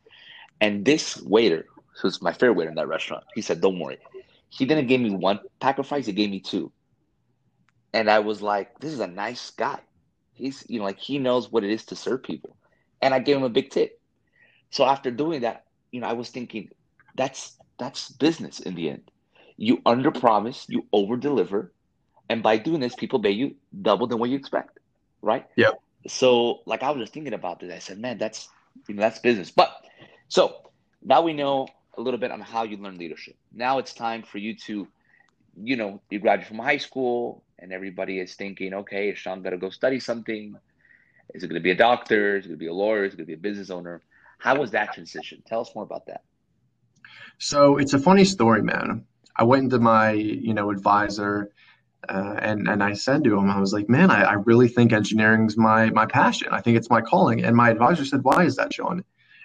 and this waiter, who's my favorite waiter in that restaurant, he said, "Don't worry." He didn't give me one pack of fries, he gave me two. And I was like, this is a nice guy. He's, you know, like he knows what it is to serve people. And I gave him a big tip. So after doing that, you know, I was thinking, that's that's business in the end. You under promise, you over deliver, and by doing this, people pay you double than what you expect, right? Yeah. So, like, I was just thinking about this. I said, man, that's you know, that's business. But so now we know a little bit on how you learn leadership. Now it's time for you to, you know, you graduate from high school and everybody is thinking, okay, is Sean to go study something? Is it going to be a doctor? Is it going to be a lawyer? Is it going to be a business owner? How was that transition? Tell us more about that. So it's a funny story, man. I went into my, you know, advisor uh, and and I said to him, I was like, man, I, I really think engineering's my my passion. I think it's my calling. And my advisor said, why is that, Sean?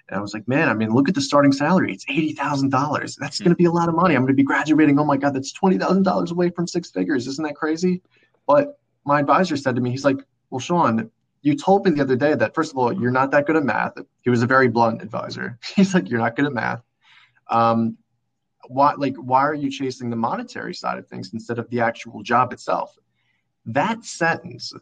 And I was like, man, I mean, look at the starting salary. It's eighty thousand dollars. That's going to be a lot of money. I'm going to be graduating. Oh my god, that's twenty thousand dollars away from six figures. Isn't that crazy? But my advisor said to me, he's like, well, Sean, you told me the other day that first of all, you're not that good at math. He was a very blunt advisor. He's like, you're not good at math. Um, why, like, why are you chasing the monetary side of things instead of the actual job itself? That sentence,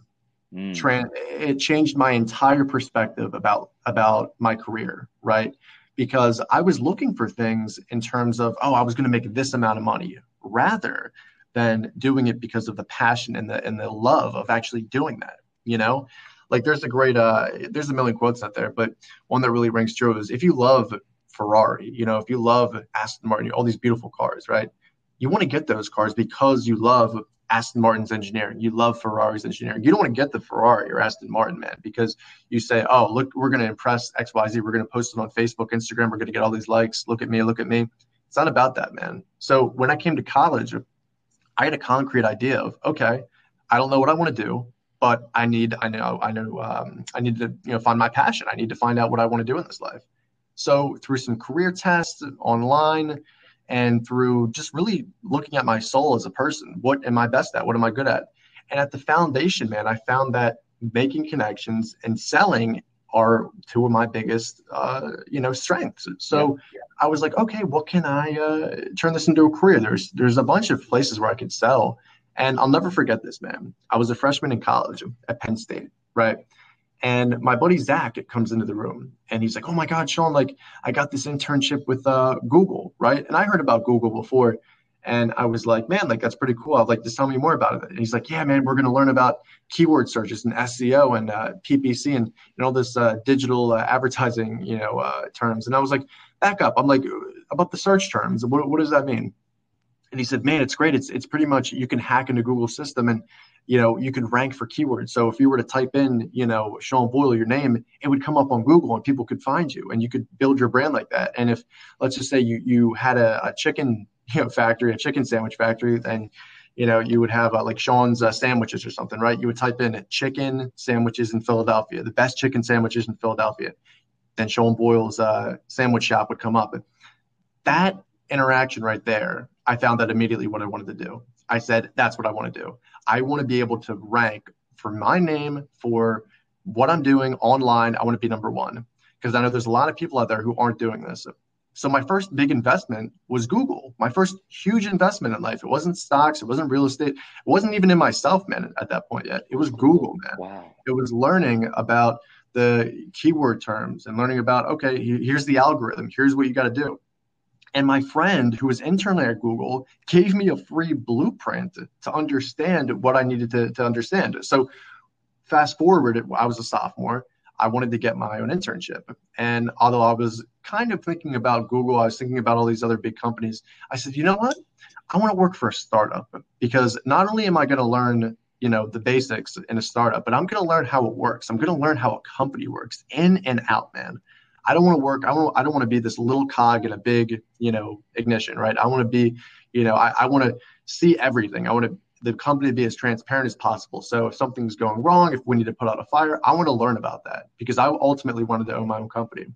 mm. it changed my entire perspective about about my career, right? Because I was looking for things in terms of, oh, I was going to make this amount of money, rather than doing it because of the passion and the and the love of actually doing that. You know, like there's a great uh there's a million quotes out there, but one that really rings true is if you love Ferrari, you know, if you love Aston Martin, all these beautiful cars, right? You want to get those cars because you love Aston Martin's engineering. You love Ferrari's engineering. You don't want to get the Ferrari or Aston Martin, man, because you say, oh, look, we're going to impress XYZ. We're going to post it on Facebook, Instagram. We're going to get all these likes. Look at me, look at me. It's not about that, man. So when I came to college, I had a concrete idea of, okay, I don't know what I want to do but I need, I know, I know, um, I need to, you know, find my passion. I need to find out what I want to do in this life. So through some career tests online and through just really looking at my soul as a person, what am I best at? What am I good at? And at the foundation, man, I found that making connections and selling are two of my biggest, uh, you know, strengths. So yeah, yeah. I was like, okay, what can I uh, turn this into a career? There's there's a bunch of places where I could sell, and I'll never forget this, man. I was a freshman in college at Penn State, right? And my buddy Zach it comes into the room and he's like, Oh my God, Sean, like I got this internship with uh, Google, right? And I heard about Google before. And I was like, man, like that's pretty cool. I was like, to tell me more about it. And he's like, yeah, man, we're going to learn about keyword searches and SEO and uh, PPC and, and all this uh, digital uh, advertising, you know, uh, terms. And I was like, back up. I'm like, about the search terms. What, what does that mean? and he said, "Man, it's great. It's it's pretty much you can hack into Google system and you know you can rank for keywords. So if you were to type in you know Sean Boyle your name, it would come up on Google and people could find you and you could build your brand like that. And if let's just say you you had a, a chicken you know factory, a chicken sandwich factory, then you know you would have uh, like Sean's uh, sandwiches or something, right? You would type in chicken sandwiches in Philadelphia, the best chicken sandwiches in Philadelphia. Then Sean Boyle's uh, sandwich shop would come up. That interaction right there I found that immediately what I wanted to do. I said, that's what I want to do. I want to be able to rank for my name, for what I'm doing online. I want to be number one because I know there's a lot of people out there who aren't doing this. So my first big investment was Google. My first huge investment in life. It wasn't stocks. It wasn't real estate. It wasn't even in myself, man, at that point yet. It was Google, man. Wow. It was learning about the keyword terms and learning about, okay, here's the algorithm. Here's what you got to do. And my friend who was internally at Google gave me a free blueprint to understand what I needed to, to understand. So fast forward, I was a sophomore. I wanted to get my own internship. And although I was kind of thinking about Google, I was thinking about all these other big companies. I said, you know what? I want to work for a startup because not only am I going to learn, you know, the basics in a startup, but I'm going to learn how it works. I'm going to learn how a company works in and out, man. I don't want to work. I don't. I don't want to be this little cog in a big, you know, ignition, right? I want to be, you know, I, I want to see everything. I want to the company to be as transparent as possible. So if something's going wrong, if we need to put out a fire, I want to learn about that because I ultimately wanted to own my own company.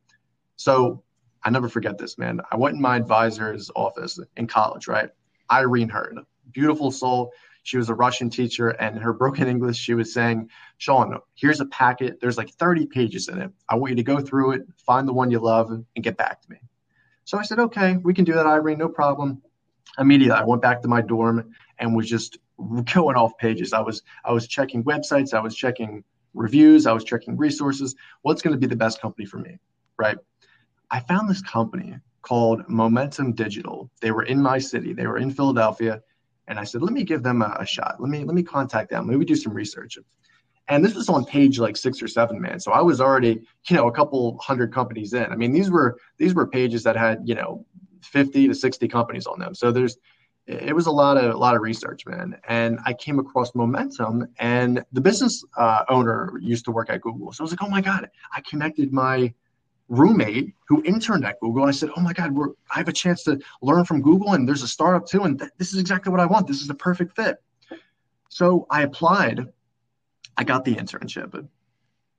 So I never forget this, man. I went in my advisor's office in college, right? Irene Heard, beautiful soul. She was a Russian teacher, and her broken English, she was saying, Sean, here's a packet. There's like 30 pages in it. I want you to go through it, find the one you love, and get back to me. So I said, okay, we can do that, Irene, no problem. Immediately, I went back to my dorm and was just going off pages. I was I was checking websites, I was checking reviews, I was checking resources. What's going to be the best company for me, right? I found this company called Momentum Digital. They were in my city. They were in Philadelphia. And I said, let me give them a, a shot. Let me let me contact them. Maybe do some research. And this was on page like six or seven, man. So I was already, you know, a couple hundred companies in. I mean, these were these were pages that had, you know, 50 to 60 companies on them. So there's it was a lot of a lot of research, man. And I came across Momentum, and the business uh, owner used to work at Google. So I was like, oh my god, I connected my roommate who interned at Google. And I said, "Oh my God, we're, I have a chance to learn from Google, and there's a startup too, and th- this is exactly what I want. This is the perfect fit." So I applied. I got the internship,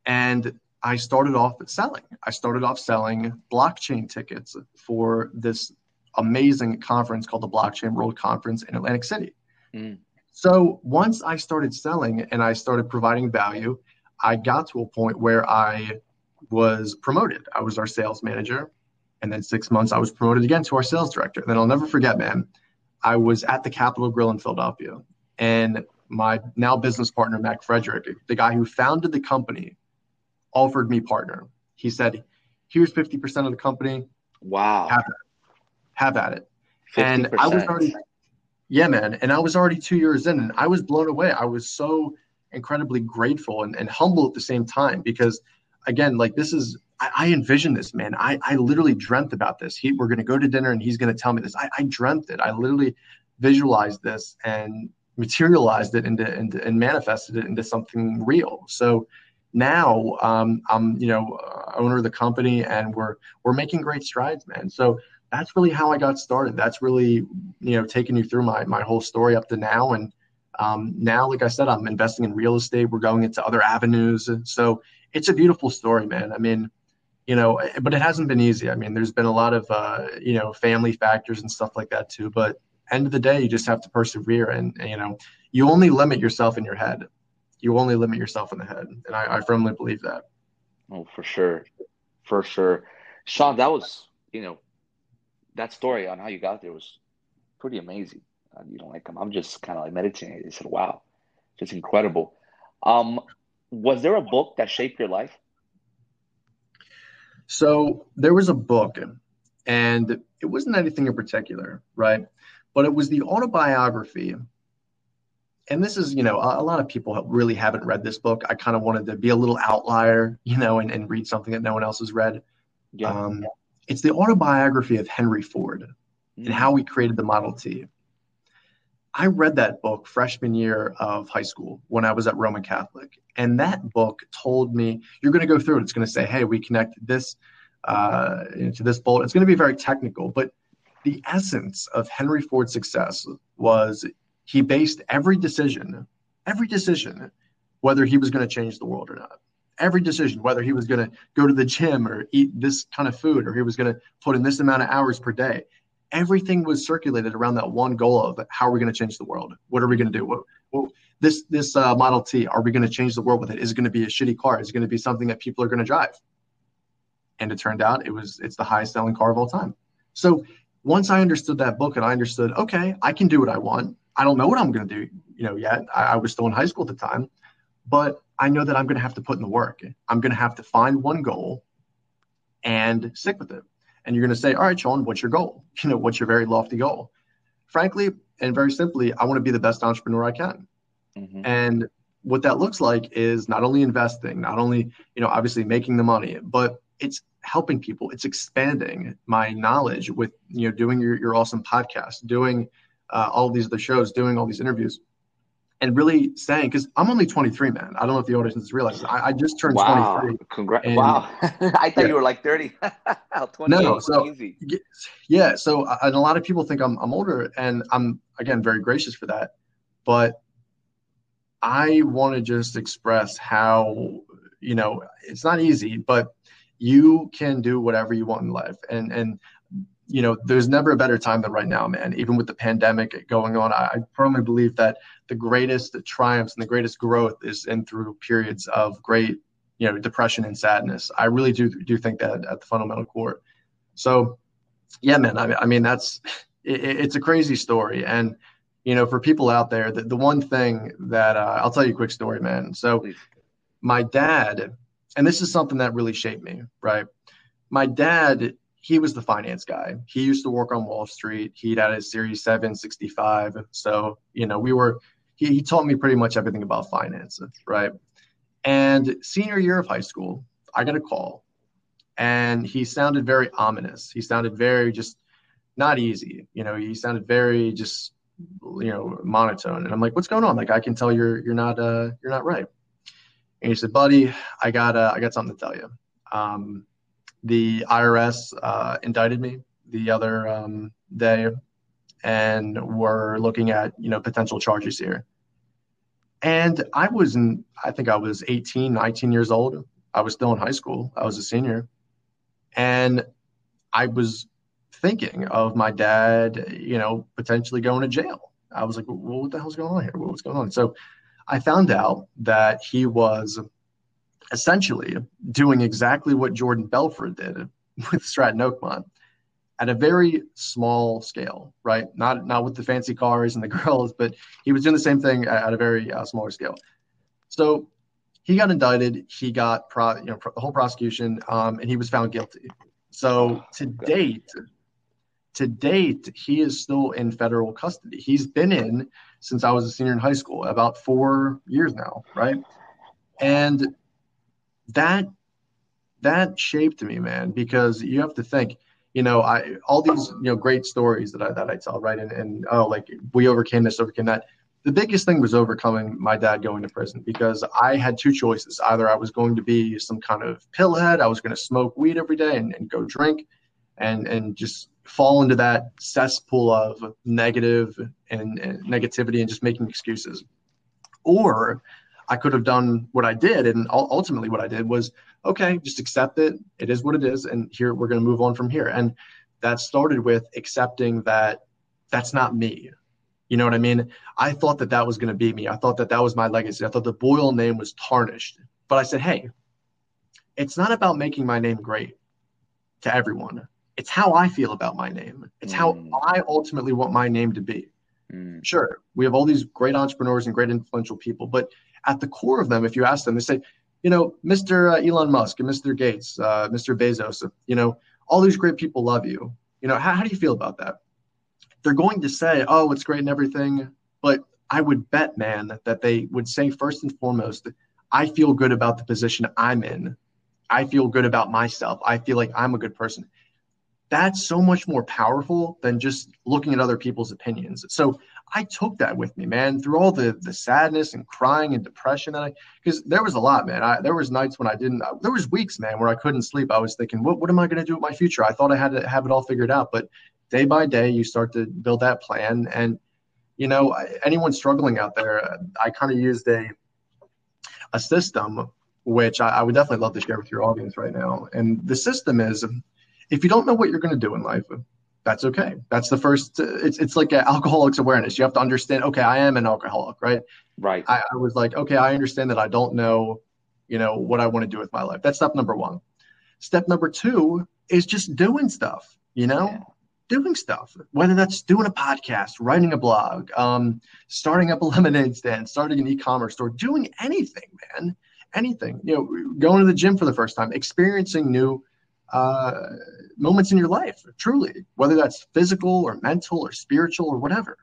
and I started off selling. I started off selling blockchain tickets for this amazing conference called the Blockchain World Conference in Atlantic City. Mm. So once I started selling and I started providing value, I got to a point where I was promoted. I was our sales manager. And then six months, I was promoted again to our sales director. And then I'll never forget, man, I was at the Capital Grille in Philadelphia. And my now business partner, Mac Frederick, the guy who founded the company, offered me partner. He said, Here's 50% of the company. Wow. Have at it. Have at it. 50%. And I was already, yeah, man. And I was already two years in and I was blown away. I was so incredibly grateful and, and humble at the same time because, again, like this is, I, I envisioned this, man. I, I literally dreamt about this. He, we're going to go to dinner and he's going to tell me this. I, I dreamt it. I literally visualized this and materialized it into, into and manifested it into something real. So now um, I'm you know owner of the company and we're we're making great strides, man. So that's really how I got started. That's really you know taking you through my my whole story up to now and. Um, now, like I said, I'm investing in real estate. We're going into other avenues. So it's a beautiful story, man. I mean, you know, but it hasn't been easy. I mean, there's been a lot of, uh, you know, family factors and stuff like that too. But end of the day, you just have to persevere, and, and you know, you only limit yourself in your head. You only limit yourself in the head, and I, I firmly believe that. Oh, for sure, for sure, Sean. That was, you know, that story on how you got there was pretty amazing. Uh, you know, like I'm, I'm just kind of like meditating. I said, "Wow, just incredible." Um, was there a book that shaped your life? So there was a book, and it wasn't anything in particular, right? but it was the autobiography. And this is, you know, a, a lot of people really haven't read this book. I kind of wanted to be a little outlier, you know, and, and read something that no one else has read. Yeah. Um, it's the autobiography of Henry Ford mm. and how he created the Model T. I read that book freshman year of high school when I was at Roman Catholic. And that book told me, you're going to go through it. It's going to say, hey, we connect this uh, to this bolt. It's going to be very technical, but the essence of Henry Ford's success was he based every decision, every decision, whether he was going to change the world or not. Every decision, whether he was going to go to the gym or eat this kind of food, or he was going to put in this amount of hours per day, everything was circulated around that one goal of how are we going to change the world? What are we going to do? What, what, this this uh, Model T, are we going to change the world with it? Is it going to be a shitty car? Is it going to be something that people are going to drive? And it turned out it was it's the highest selling car of all time. So once I understood that book and I understood, okay, I can do what I want. I don't know what I'm going to do, you know, yet. I, I was still in high school at the time, but I know that I'm going to have to put in the work. I'm going to have to find one goal and stick with it. And you're going to say, all right, Sean, what's your goal? You know, what's your very lofty goal? Frankly, and very simply, I want to be the best entrepreneur I can. Mm-hmm. And what that looks like is not only investing, not only, you know, obviously making the money, but it's helping people it's expanding my knowledge with you know doing your, your awesome podcast doing uh, all these other shows doing all these interviews and really saying because i'm only 23 man i don't know if the audience has realized I, I just turned wow. 23 Congrats! wow i thought yeah. you were like 30 no so easy. yeah so uh, and a lot of people think I'm, I'm older and i'm again very gracious for that but i want to just express how you know it's not easy but you can do whatever you want in life and and you know there's never a better time than right now man. Even with the pandemic going on i, firmly believe that the greatest triumphs and the greatest growth is in through periods of great you know depression and sadness. I really do do think that at the fundamental core. So yeah man i, I mean that's it, it's a crazy story. And you know for people out there the, the one thing that uh, i'll tell you a quick story man. So Please. my dad and this is something that really shaped me, right? My dad, he was the finance guy. He used to work on Wall Street. He'd had a Series 765. So, you know, we were, he, he taught me pretty much everything about finances, right? And senior year of high school, I got a call and he sounded very ominous. He sounded very just not easy. You know, he sounded very just, you know, monotone. And I'm like, what's going on? Like, I can tell you're, you're not, uh, you're not right. And he said, "Buddy, I got uh, I got something to tell you. Um, the IRS uh, indicted me the other um, day, and we're looking at you know potential charges here." And I wasn't. I think I was 18, 19 years old. I was still in high school. I was a senior. And I was thinking of my dad, you know, potentially going to jail. I was like, well, what the hell's going on here? What's going on? So I found out that he was essentially doing exactly what Jordan Belfort did with Stratton Oakmont at a very small scale, right? Not not with the fancy cars and the girls, but he was doing the same thing at, a very uh, smaller scale. So he got indicted. He got pro, you know the whole prosecution, um, and he was found guilty. So to date, to date, he is still in federal custody. He's been in since I was a senior in high school, about four years now, right? And that that shaped me, man, because you have to think, you know, I all these you know great stories that I that I tell, right? And and oh, like we overcame this, overcame that. The biggest thing was overcoming my dad going to prison because I had two choices. Either I was going to be some kind of pillhead, I was going to smoke weed every day and, and go drink, and and just fall into that cesspool of negative and, and negativity and just making excuses, or I could have done what I did, and ultimately what I did was okay, just accept it. It is what it is, and here we're going to move on from here. And that started with accepting that that's not me. You know what I mean? I thought that that was going to be me. I thought that that was my legacy. I thought the Boyle name was tarnished. But I said, hey, it's not about making my name great to everyone. It's how I feel about my name. It's mm. how I ultimately want my name to be. Mm. Sure, we have all these great entrepreneurs and great influential people, but at the core of them, if you ask them, they say, you know, Mr. Uh, Elon Musk and Mr. Gates, uh, Mr. Bezos, you know, all these great people love you. You know, how, how do you feel about that? They're going to say, oh, it's great and everything. But I would bet, man, that they would say first and foremost, I feel good about the position I'm in. I feel good about myself. I feel like I'm a good person. That's so much more powerful than just looking at other people's opinions. So I took that with me, man, through all the the sadness and crying and depression that I because there was a lot, man. I there was nights when I didn't there was weeks, man, where I couldn't sleep. I was thinking, what what am I gonna do with my future? I thought I had to have it all figured out, but day by day you start to build that plan and you know anyone struggling out there uh, i kind of used a a system which I, I, would definitely love to share with your audience right now and the system is if you don't know what you're going to do in life that's okay. That's the first. It's it's like alcoholics awareness. You have to understand. Okay, I am an alcoholic, right? Right. I, I, was like, okay, I understand that I don't know, you know, what I want to do with my life. That's step number one. Step number two is just doing stuff. You know, yeah. doing stuff. Whether that's doing a podcast, writing a blog, um, starting up a lemonade stand, starting an e-commerce store, doing anything, man, anything. You know, going to the gym for the first time, experiencing new uh, moments in your life, truly, whether that's physical or mental or spiritual or whatever.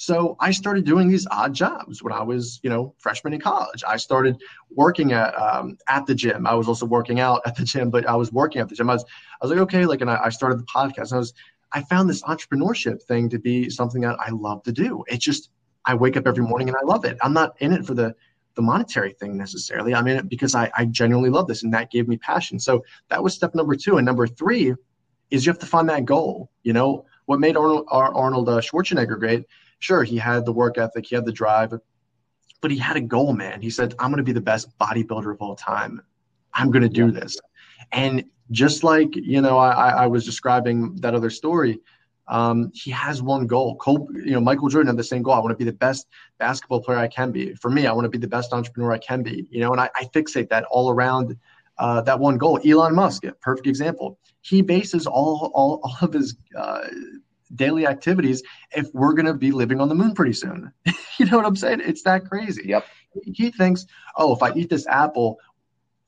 So I started doing these odd jobs when I was, you know, freshman in college. I started working at um, at the gym. I was also working out at the gym, but I was working at the gym. I was, I was like, okay, like, and I, I started the podcast. I was, I found this entrepreneurship thing to be something that I love to do. It just, I wake up every morning and I love it. I'm not in it for the the monetary thing necessarily. I'm in it because I, I genuinely love this and that gave me passion. So that was step number two. And number three is you have to find that goal. You know, what made Arnold, Arnold uh, Schwarzenegger great? Sure, he had the work ethic, he had the drive, but he had a goal, man. He said, I'm going to be the best bodybuilder of all time. I'm going to do this. And just like, you know, I, I was describing that other story, um, he has one goal. Cole, you know, Michael Jordan had the same goal. I want to be the best basketball player I can be. For me, I want to be the best entrepreneur I can be. You know, and I, I fixate that all around uh, that one goal. Elon Musk, perfect example. He bases all all, all of his uh, daily activities if we're going to be living on the moon pretty soon. you know what I'm saying? It's that crazy. Yep. He thinks, oh, if I eat this apple,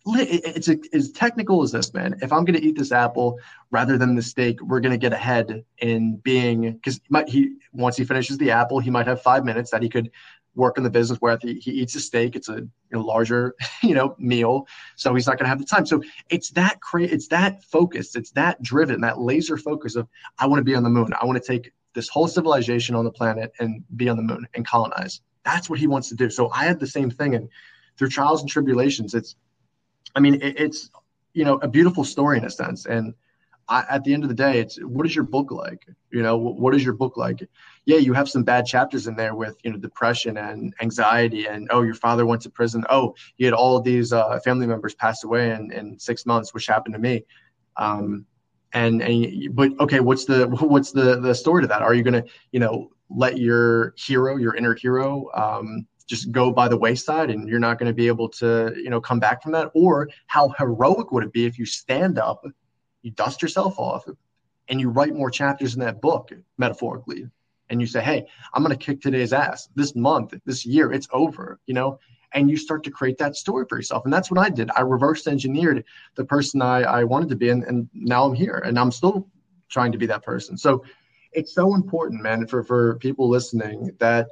it's a, as technical as this, man. If I'm going to eat this apple rather than the steak, we're going to get ahead in being because he once he finishes the apple, he might have five minutes that he could work in the business where he, he eats a steak. It's a you know, larger you know meal, so he's not going to have the time. So it's that cra- it's that focus, it's that driven, that laser focus of I want to be on the moon. I want to take this whole civilization on the planet and be on the moon and colonize. That's what he wants to do. So I had the same thing, and through trials and tribulations, it's I mean, it, it's you know a beautiful story in a sense, and I, at the end of the day, it's what is your book like? You know, what is your book like? yeah, you have some bad chapters in there with you know depression and anxiety, and oh, your father went to prison. Oh, you had all these uh, family members pass away in, in six months, which happened to me. Um, and and but okay, what's the what's the the story to that? Are you gonna you know let your hero, your inner hero, um, just go by the wayside and you're not going to be able to you know come back from that? Or how heroic would it be if you stand up you dust yourself off and you write more chapters in that book metaphorically and you say hey i'm going to kick today's ass. This month this year it's over you know? And you start to create that story for yourself. And that's what i did. I reverse engineered the person i, I wanted to be and, and now i'm here and i'm still trying to be that person. So it's so important man for for people listening that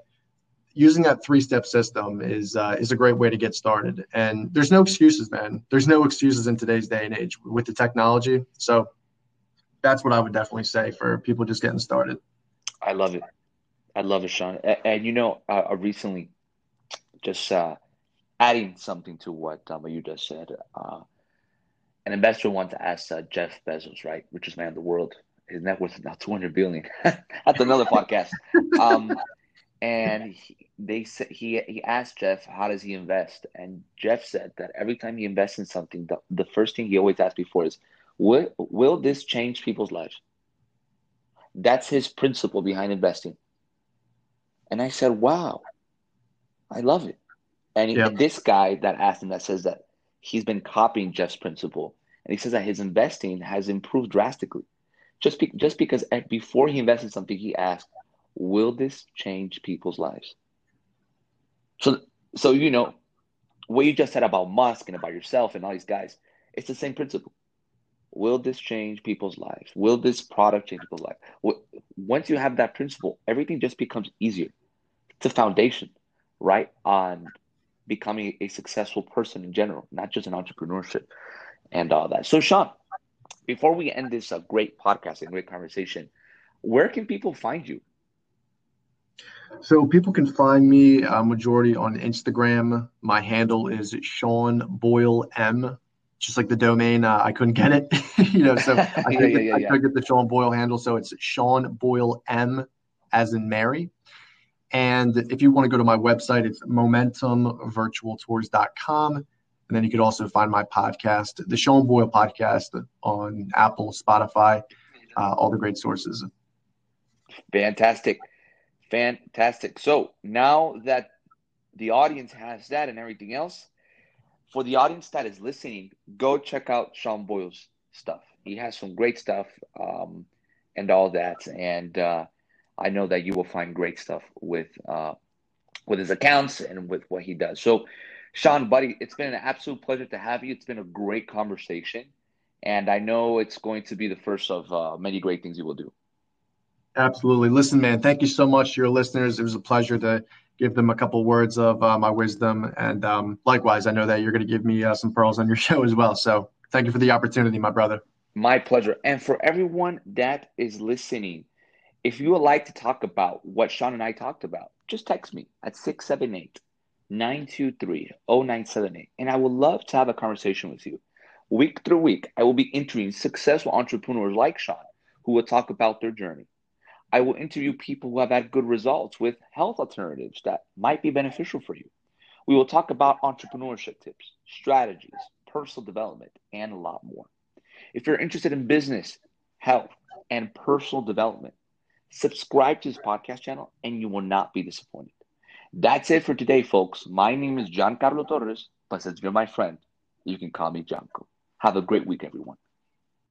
using that three step system is uh, is a great way to get started. And there's no excuses, man. There's no excuses in today's day and age with the technology. So that's what I would definitely say for people just getting started. I love it. I love it, Sean. And, and you know, uh, recently, just uh, adding something to what, um, you just said, uh, an investor wanted to ask uh, Jeff Bezos, right, richest man in the world. His net worth is now 200 billion. That's another podcast. Um, and he, they said he he asked Jeff how does he invest, and Jeff said that every time he invests in something, the, the first thing he always asks before is, "Will will this change people's lives?" That's his principle behind investing. And I said, "Wow, I love it." And yeah. this guy that asked him that says that he's been copying Jeff's principle, and he says that his investing has improved drastically. Just be, just because eh, before he invested something, he asked, will this change people's lives? So, so you know, what you just said about Musk and about yourself and all these guys, it's the same principle. Will this change people's lives? Will this product change people's life? Once you have that principle, everything just becomes easier. It's a foundation, right, on becoming a successful person in general, not just in entrepreneurship and all that. So, Sean, before we end this uh, great podcast and great conversation, where can people find you? So people can find me uh, majority on Instagram. My handle is Sean Boyle M. Just like the domain, uh, I couldn't get it, you know. So I, yeah, yeah, yeah, could get the Sean Boyle handle. So it's Sean Boyle M, as in Mary. And if you want to go to my website, it's momentumvirtualtours.com. And then you could also find my podcast, the Sean Boyle podcast, on Apple, Spotify, uh, all the great sources. Fantastic. Fantastic. So now that the audience has that and everything else, for the audience that is listening, go check out Sean Boyle's stuff. He has some great stuff um, and all that. And uh, I know that you will find great stuff with uh, with his accounts and with what he does. So, Sean, buddy, it's been an absolute pleasure to have you. It's been a great conversation. And I know it's going to be the first of uh, many great things you will do. Absolutely. Listen, man, thank you so much to your listeners. It was a pleasure to give them a couple words of uh, my wisdom. And um, likewise, I know that you're going to give me uh, some pearls on your show as well. So thank you for the opportunity, my brother. My pleasure. And for everyone that is listening, if you would like to talk about what Sean and I talked about, just text me at 678 923 0978. And I would love to have a conversation with you. Week through week, I will be interviewing successful entrepreneurs like Sean who will talk about their journey I will interview people who have had good results with health alternatives that might be beneficial for you. We will talk about entrepreneurship tips, strategies, personal development, and a lot more. If you're interested in business, health, and personal development, subscribe to this podcast channel and you will not be disappointed. That's it for today, folks. My name is Giancarlo Torres, but since you're my friend, you can call me Janko. Have a great week, everyone.